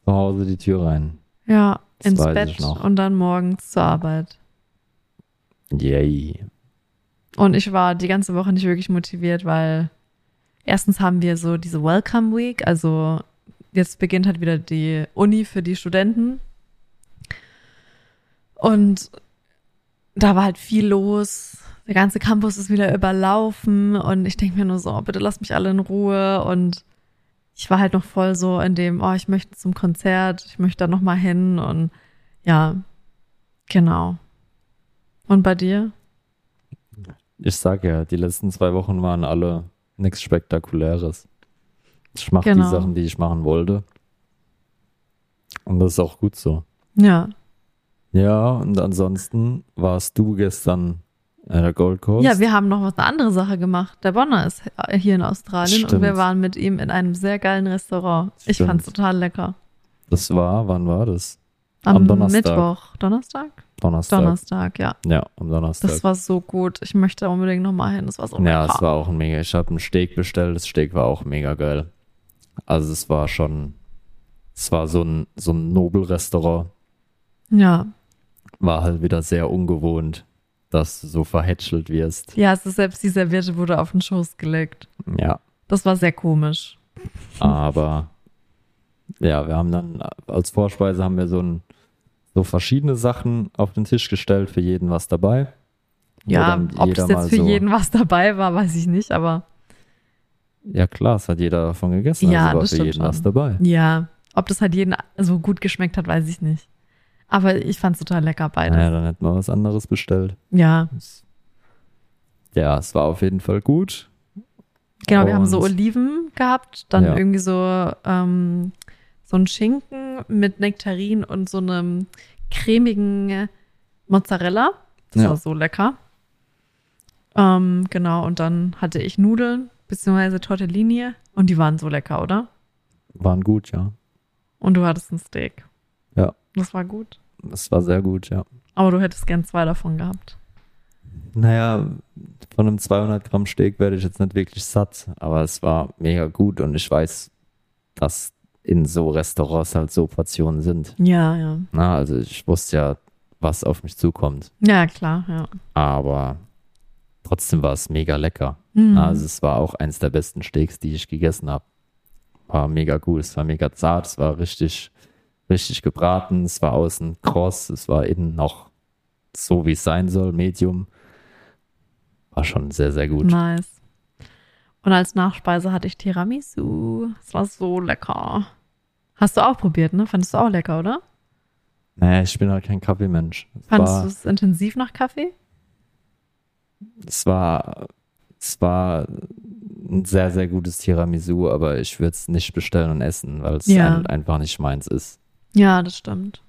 S2: zu Hause die Tür rein.
S1: Ja,
S2: Das
S1: ins Bett und dann morgens zur Arbeit.
S2: Yay.
S1: Und ich war die ganze Woche nicht wirklich motiviert, weil erstens haben wir so diese Welcome Week, also jetzt beginnt halt wieder die Uni für die Studenten. Und da war halt viel los. Der ganze Campus ist wieder überlaufen und ich denke mir nur so, oh, bitte lass mich alle in Ruhe. Und ich war halt noch voll so in dem, oh, ich möchte zum Konzert, ich möchte da noch mal hin und ja, genau. Und bei dir?
S2: Ich sag ja, die letzten zwei Wochen waren alle nichts Spektakuläres. Ich mache
S1: Genau.
S2: die Sachen, die ich machen wollte. Und das ist auch gut so.
S1: Ja.
S2: Ja, und ansonsten warst du gestern in der Gold Coast.
S1: Ja, wir haben noch was eine andere Sache gemacht. Der Bonner ist hier in Australien und
S2: Stimmt.
S1: wir waren mit ihm in einem sehr geilen Restaurant. Ich
S2: Stimmt.
S1: fand's total lecker.
S2: Das war, wann war das?
S1: Am,
S2: Am Donnerstag.
S1: Mittwoch. Donnerstag?
S2: Donnerstag.
S1: Donnerstag, ja.
S2: Ja, am Donnerstag.
S1: Das war so gut. Ich möchte unbedingt noch mal hin. Das war so
S2: Ja,
S1: lecker.
S2: es war auch ein mega. Ich habe ein Steak bestellt. Das Steak war auch mega geil. Also es war schon, es war so ein so ein Nobelrestaurant.
S1: ja.
S2: War halt wieder sehr ungewohnt, dass du so verhätschelt wirst.
S1: Ja, es ist selbst die Serviette wurde auf den Schoß gelegt.
S2: Ja,
S1: Das war sehr komisch.
S2: aber ja, wir haben dann als Vorspeise haben wir so ein so verschiedene Sachen auf den Tisch gestellt, für jeden was dabei.
S1: Ja, ob das jetzt für
S2: so-
S1: jeden was dabei war, weiß ich nicht, aber
S2: Ja klar, es hat jeder davon gegessen,
S1: Ja,
S2: also war
S1: das
S2: für jeden was
S1: schon.
S2: dabei.
S1: ja, ob das halt jeden so gut geschmeckt hat, weiß ich nicht. Aber ich fand's total lecker beides.
S2: Naja, dann hätten wir was anderes bestellt.
S1: ja.
S2: Ja, es war auf jeden Fall gut.
S1: Genau, wir haben so
S2: Und-
S1: Oliven gehabt, dann
S2: Ja.
S1: irgendwie so, ähm, so ein Schinken mit Nektarin und so einem cremigen Mozzarella. Das
S2: Ja.
S1: war so lecker. Ähm, genau, und dann hatte ich Nudeln, beziehungsweise Tortellini und die waren so lecker, oder?
S2: Waren gut, ja.
S1: Und du hattest ein Steak.
S2: Ja.
S1: Das war gut.
S2: Es war sehr gut, ja.
S1: Aber du hättest gern zwei davon gehabt.
S2: Naja, von einem 200 Gramm Steak werde ich jetzt nicht wirklich satt, aber es war mega gut und ich weiß, dass in so Restaurants halt so Portionen sind.
S1: Ja, ja.
S2: Na, also ich wusste ja, was auf mich zukommt,
S1: Ja, klar, ja.
S2: aber trotzdem war es mega lecker.
S1: Mhm.
S2: Also es war auch eins der besten Steaks, die ich gegessen habe. War mega gut, es war mega zart, es war richtig, richtig gebraten, es war außen kross, es war innen noch so, wie es sein soll, Medium. War schon sehr, sehr gut.
S1: Nice. Und als Nachspeise hatte ich Tiramisu. Das war so lecker. Hast du auch probiert, ne? Fandest du auch lecker, oder?
S2: Naja, ich bin halt kein Kaffeemensch. Es
S1: Fandest du es intensiv nach Kaffee?
S2: es war, es war ein sehr, sehr gutes Tiramisu, aber ich würde es nicht bestellen und essen, weil es
S1: Ja.
S2: ein, einfach nicht meins ist.
S1: Ja, das stimmt.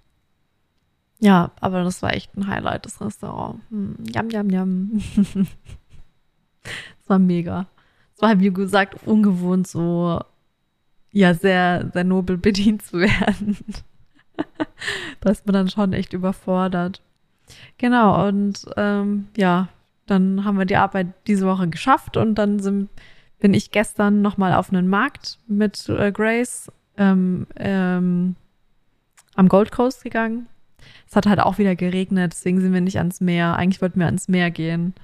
S1: Ja, aber das war echt ein Highlight, das Restaurant. Hm, yum, yum, yum. Es war mega. War, wie gesagt, ungewohnt, so, ja, sehr, sehr nobel bedient zu werden. da ist man dann schon echt überfordert. Genau, und ähm, ja, dann haben wir die Arbeit diese Woche geschafft und dann sind, bin ich gestern nochmal auf einen Markt mit äh, Grace ähm, ähm, am Gold Coast gegangen. Es hat halt auch wieder geregnet, deswegen sind wir nicht ans Meer. Eigentlich wollten wir ans Meer gehen.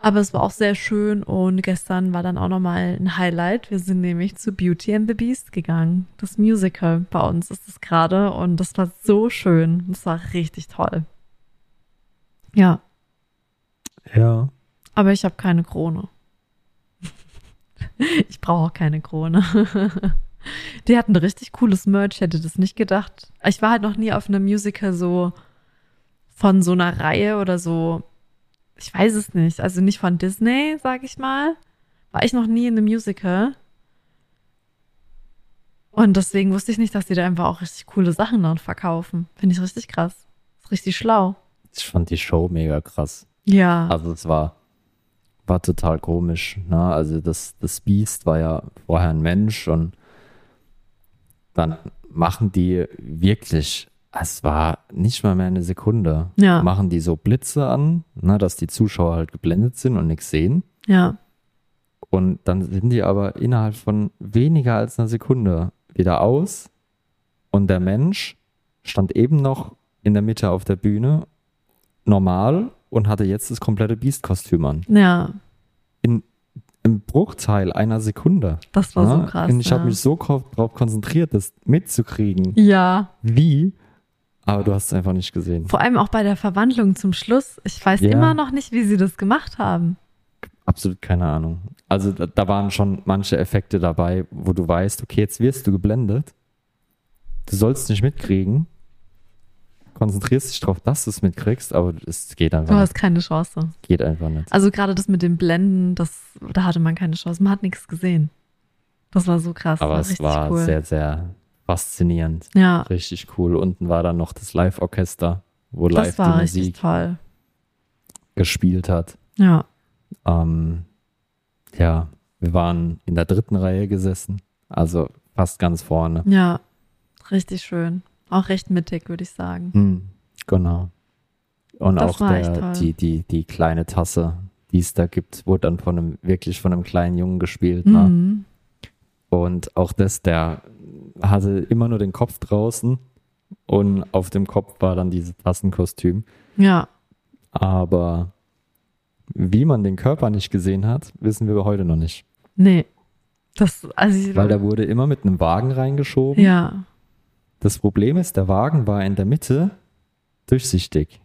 S1: Aber es war auch sehr schön und gestern war dann auch nochmal ein Highlight. Wir sind nämlich zu Beauty and the Beast gegangen. Das Musical bei uns ist es gerade und das war so schön. Das war richtig toll. Ja,
S2: Ja.
S1: aber ich habe keine Krone. ich brauche auch keine Krone. Die hatten richtig cooles Merch, hätte das nicht gedacht. Ich war halt noch nie auf einem Musical so von so einer Reihe oder so. Ich weiß es nicht. Also nicht von Disney, sag ich mal. War ich noch nie in einem Musical. Und deswegen wusste ich nicht, dass die da einfach auch richtig coole Sachen dann verkaufen. Finde ich richtig krass. Ist richtig schlau.
S2: Ich fand die Show mega krass.
S1: Ja.
S2: Also es war, war total komisch. Ne? Also das, das Beast war ja vorher ein Mensch und dann machen die wirklich, es war nicht mal mehr eine Sekunde,
S1: Ja.
S2: machen die so Blitze an, ne, dass die Zuschauer halt geblendet sind und nichts sehen.
S1: Ja.
S2: Und dann sind die aber innerhalb von weniger als einer Sekunde wieder aus. Und der Mensch stand eben noch in der Mitte auf der Bühne, normal, und hatte jetzt das komplette Beast-Kostüm an.
S1: Ja.
S2: In, Im Bruchteil einer Sekunde.
S1: Das war
S2: Ja?
S1: so krass.
S2: Und ich habe
S1: ja.
S2: mich so darauf konzentriert, das mitzukriegen.
S1: Ja.
S2: Wie? Aber du hast es einfach nicht gesehen.
S1: Vor allem auch bei der Verwandlung zum Schluss. Ich weiß
S2: Ja.
S1: immer noch nicht, wie sie das gemacht haben.
S2: Absolut keine Ahnung. Also da, da waren schon manche Effekte dabei, wo du weißt, okay, jetzt wirst du geblendet. Du sollst nicht mitkriegen. Konzentrierst dich darauf, dass du es mitkriegst, aber es geht
S1: Du
S2: einfach nicht.
S1: hast keine Chance.
S2: Geht einfach nicht.
S1: Also gerade das mit dem Blenden, das, da hatte man keine Chance. Man hat nichts gesehen. Das war so krass.
S2: Aber
S1: war
S2: es war
S1: cool.
S2: sehr, sehr faszinierend.
S1: ja,
S2: Richtig cool. Unten war dann noch das Live-Orchester, wo live
S1: das war
S2: die Musik
S1: toll.
S2: gespielt hat.
S1: Ja,
S2: Ähm, ja, wir waren in der dritten Reihe gesessen, also fast ganz vorne.
S1: ja, richtig schön. Auch recht mittig, würde ich sagen.
S2: Hm, genau. Und
S1: Das
S2: auch der, die, die, die kleine Tasse, die es da gibt, wurde dann von einem, wirklich von einem kleinen Jungen gespielt. Ne?
S1: Mhm.
S2: Und auch das, der hatte immer nur den Kopf draußen und auf dem Kopf war dann dieses Tassenkostüm.
S1: Ja,
S2: Aber wie man den Körper nicht gesehen hat, wissen wir heute noch nicht.
S1: nee. Das, also
S2: Weil der wurde immer mit einem Wagen reingeschoben.
S1: ja,
S2: Das Problem ist, der Wagen war in der Mitte durchsichtig.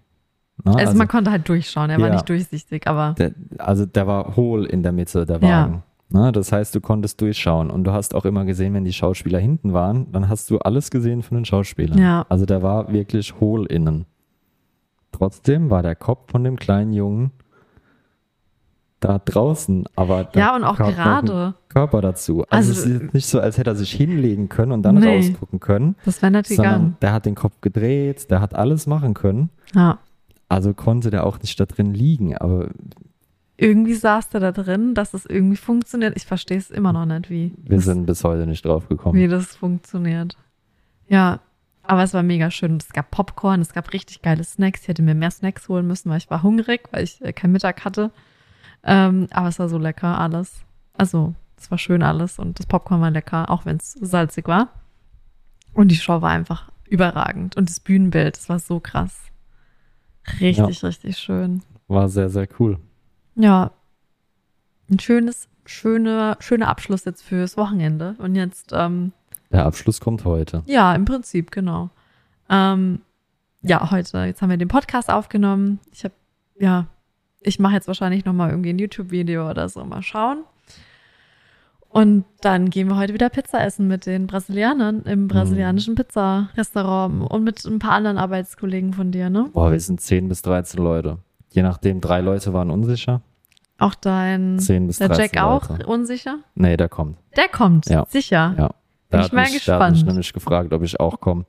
S2: Na,
S1: also, man konnte halt durchschauen. Er war
S2: Ja.
S1: nicht durchsichtig, aber
S2: der, also der war hohl in der Mitte, der
S1: Ja.
S2: Na, das heißt, du konntest durchschauen und du hast auch immer gesehen, wenn die Schauspieler hinten waren, dann hast du alles gesehen von den Schauspielern.
S1: Ja.
S2: Also der war wirklich hohl innen. Trotzdem war der Kopf von dem kleinen Jungen da draußen, aber da
S1: ja, und auch gerade.
S2: Körper dazu. Also,
S1: Also-
S2: es ist nicht so, als hätte er sich hinlegen können und dann
S1: Nee.
S2: rausgucken können,
S1: Das wäre
S2: sondern
S1: gegangen.
S2: der hat den Kopf gedreht, der hat alles machen können.
S1: Ja.
S2: Also konnte der auch nicht da drin liegen, aber
S1: Irgendwie saß der da drin, dass es irgendwie funktioniert. Ich verstehe es immer noch nicht, wie.
S2: wir
S1: das-
S2: sind bis heute nicht drauf gekommen.
S1: wie das funktioniert. Ja, aber es war mega schön. Es gab Popcorn, es gab richtig geile Snacks. Ich hätte mir mehr Snacks holen müssen, weil ich war hungrig, weil ich äh, keinen Mittag hatte. Ähm, aber es war so lecker alles. Also, es war schön alles und das Popcorn war lecker, auch wenn es salzig war. Und die Show war einfach überragend. Und das Bühnenbild, das war so krass. Richtig, richtig schön.
S2: War sehr, sehr cool.
S1: Ja. Ein schönes, schöne, schöner Abschluss jetzt fürs Wochenende. Und jetzt, ähm,
S2: Der Abschluss kommt heute.
S1: ja, im Prinzip, genau. Ähm, ja, heute, jetzt haben wir den Podcast aufgenommen. Ich habe, ja, ich mache jetzt wahrscheinlich nochmal irgendwie ein YouTube-Video oder so, mal schauen. Und dann gehen wir heute wieder Pizza essen mit den Brasilianern im brasilianischen Pizza-Restaurant und mit ein paar anderen Arbeitskollegen von dir, ne?
S2: Boah, wir sind 10 bis 13 Leute. Je nachdem, drei Leute waren unsicher.
S1: Auch dein,
S2: 10 bis
S1: der
S2: 13
S1: Jack auch
S2: Leute.
S1: unsicher?
S2: Nee, der kommt.
S1: Der kommt,
S2: Ja.
S1: sicher.
S2: Ja.
S1: Bin ich mal
S2: mich, der hat mich
S1: gespannt.
S2: nämlich gefragt, ob ich auch komme.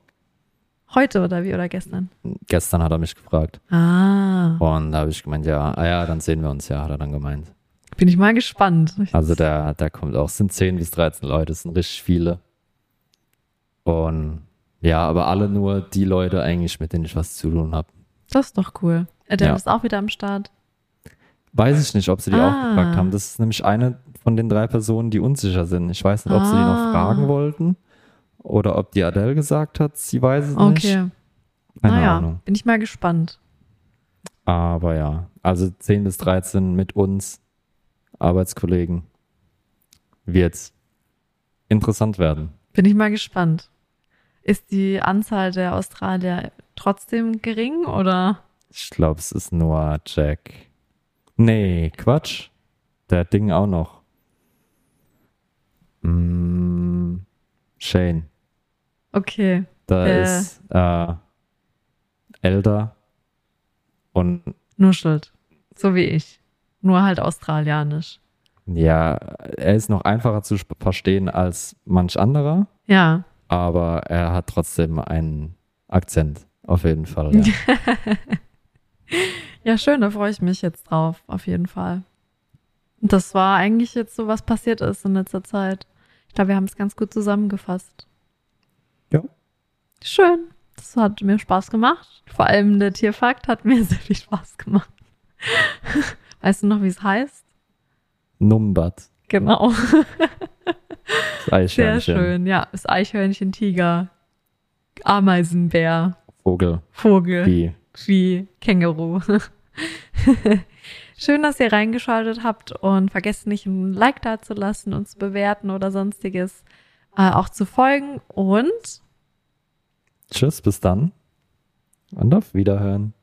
S1: Heute oder wie oder gestern?
S2: Gestern hat er mich gefragt.
S1: Ah,
S2: Und da habe ich gemeint, ja, ah ja, dann sehen wir uns ja, hat er dann gemeint.
S1: bin ich mal gespannt.
S2: Also der, der kommt auch. Es sind 10 bis 13 Leute, es sind richtig viele. Und ja, aber alle nur die Leute eigentlich, mit denen ich was zu tun habe.
S1: Das ist doch cool. Adam
S2: Ja.
S1: ist auch wieder am Start.
S2: Weiß ich nicht, ob sie die
S1: Ah.
S2: auch gefragt haben. Das ist nämlich eine von den drei Personen, die unsicher sind. Ich weiß nicht, ob sie die noch
S1: Ah.
S2: fragen wollten oder ob die Adele gesagt hat, sie weiß es nicht.
S1: Okay.
S2: Keine
S1: naja,
S2: Ahnung.
S1: bin ich mal gespannt.
S2: Aber ja, also 10 bis 13 mit uns, Arbeitskollegen, wird interessant werden.
S1: Bin ich mal gespannt. Ist die Anzahl der Australier trotzdem gering oder?
S2: Ich glaube, es ist nur Jack. Nee, Quatsch. Der Ding auch noch. Mm, Shane.
S1: Okay.
S2: Da
S1: Äh.
S2: ist äh, älter und
S1: Nur Schuld. So wie ich. Nur halt australianisch.
S2: ja, er ist noch einfacher zu verstehen als manch anderer,
S1: Ja.
S2: aber er hat trotzdem einen Akzent. Auf jeden Fall. Ja.
S1: Ja, schön, da freue ich mich jetzt drauf, auf jeden Fall. Das war eigentlich jetzt so, was passiert ist in letzter Zeit. Ich glaube, wir haben es ganz gut zusammengefasst.
S2: Ja.
S1: Schön. Das hat mir Spaß gemacht. Vor allem der Tierfakt hat mir sehr viel Spaß gemacht. Weißt du noch, wie es heißt?
S2: Numbat.
S1: Genau.
S2: Das
S1: Sehr
S2: Eichhörnchen.
S1: schön. Ja, das Eichhörnchen, Tiger, Ameisenbär,
S2: Vogel.
S1: Vogel.
S2: Wie.
S1: Wie Känguru. Schön, dass ihr reingeschaltet habt und vergesst nicht, ein Like da zu lassen, uns zu bewerten oder sonstiges. Äh, auch zu folgen und
S2: Tschüss, bis dann. Und auf Wiederhören.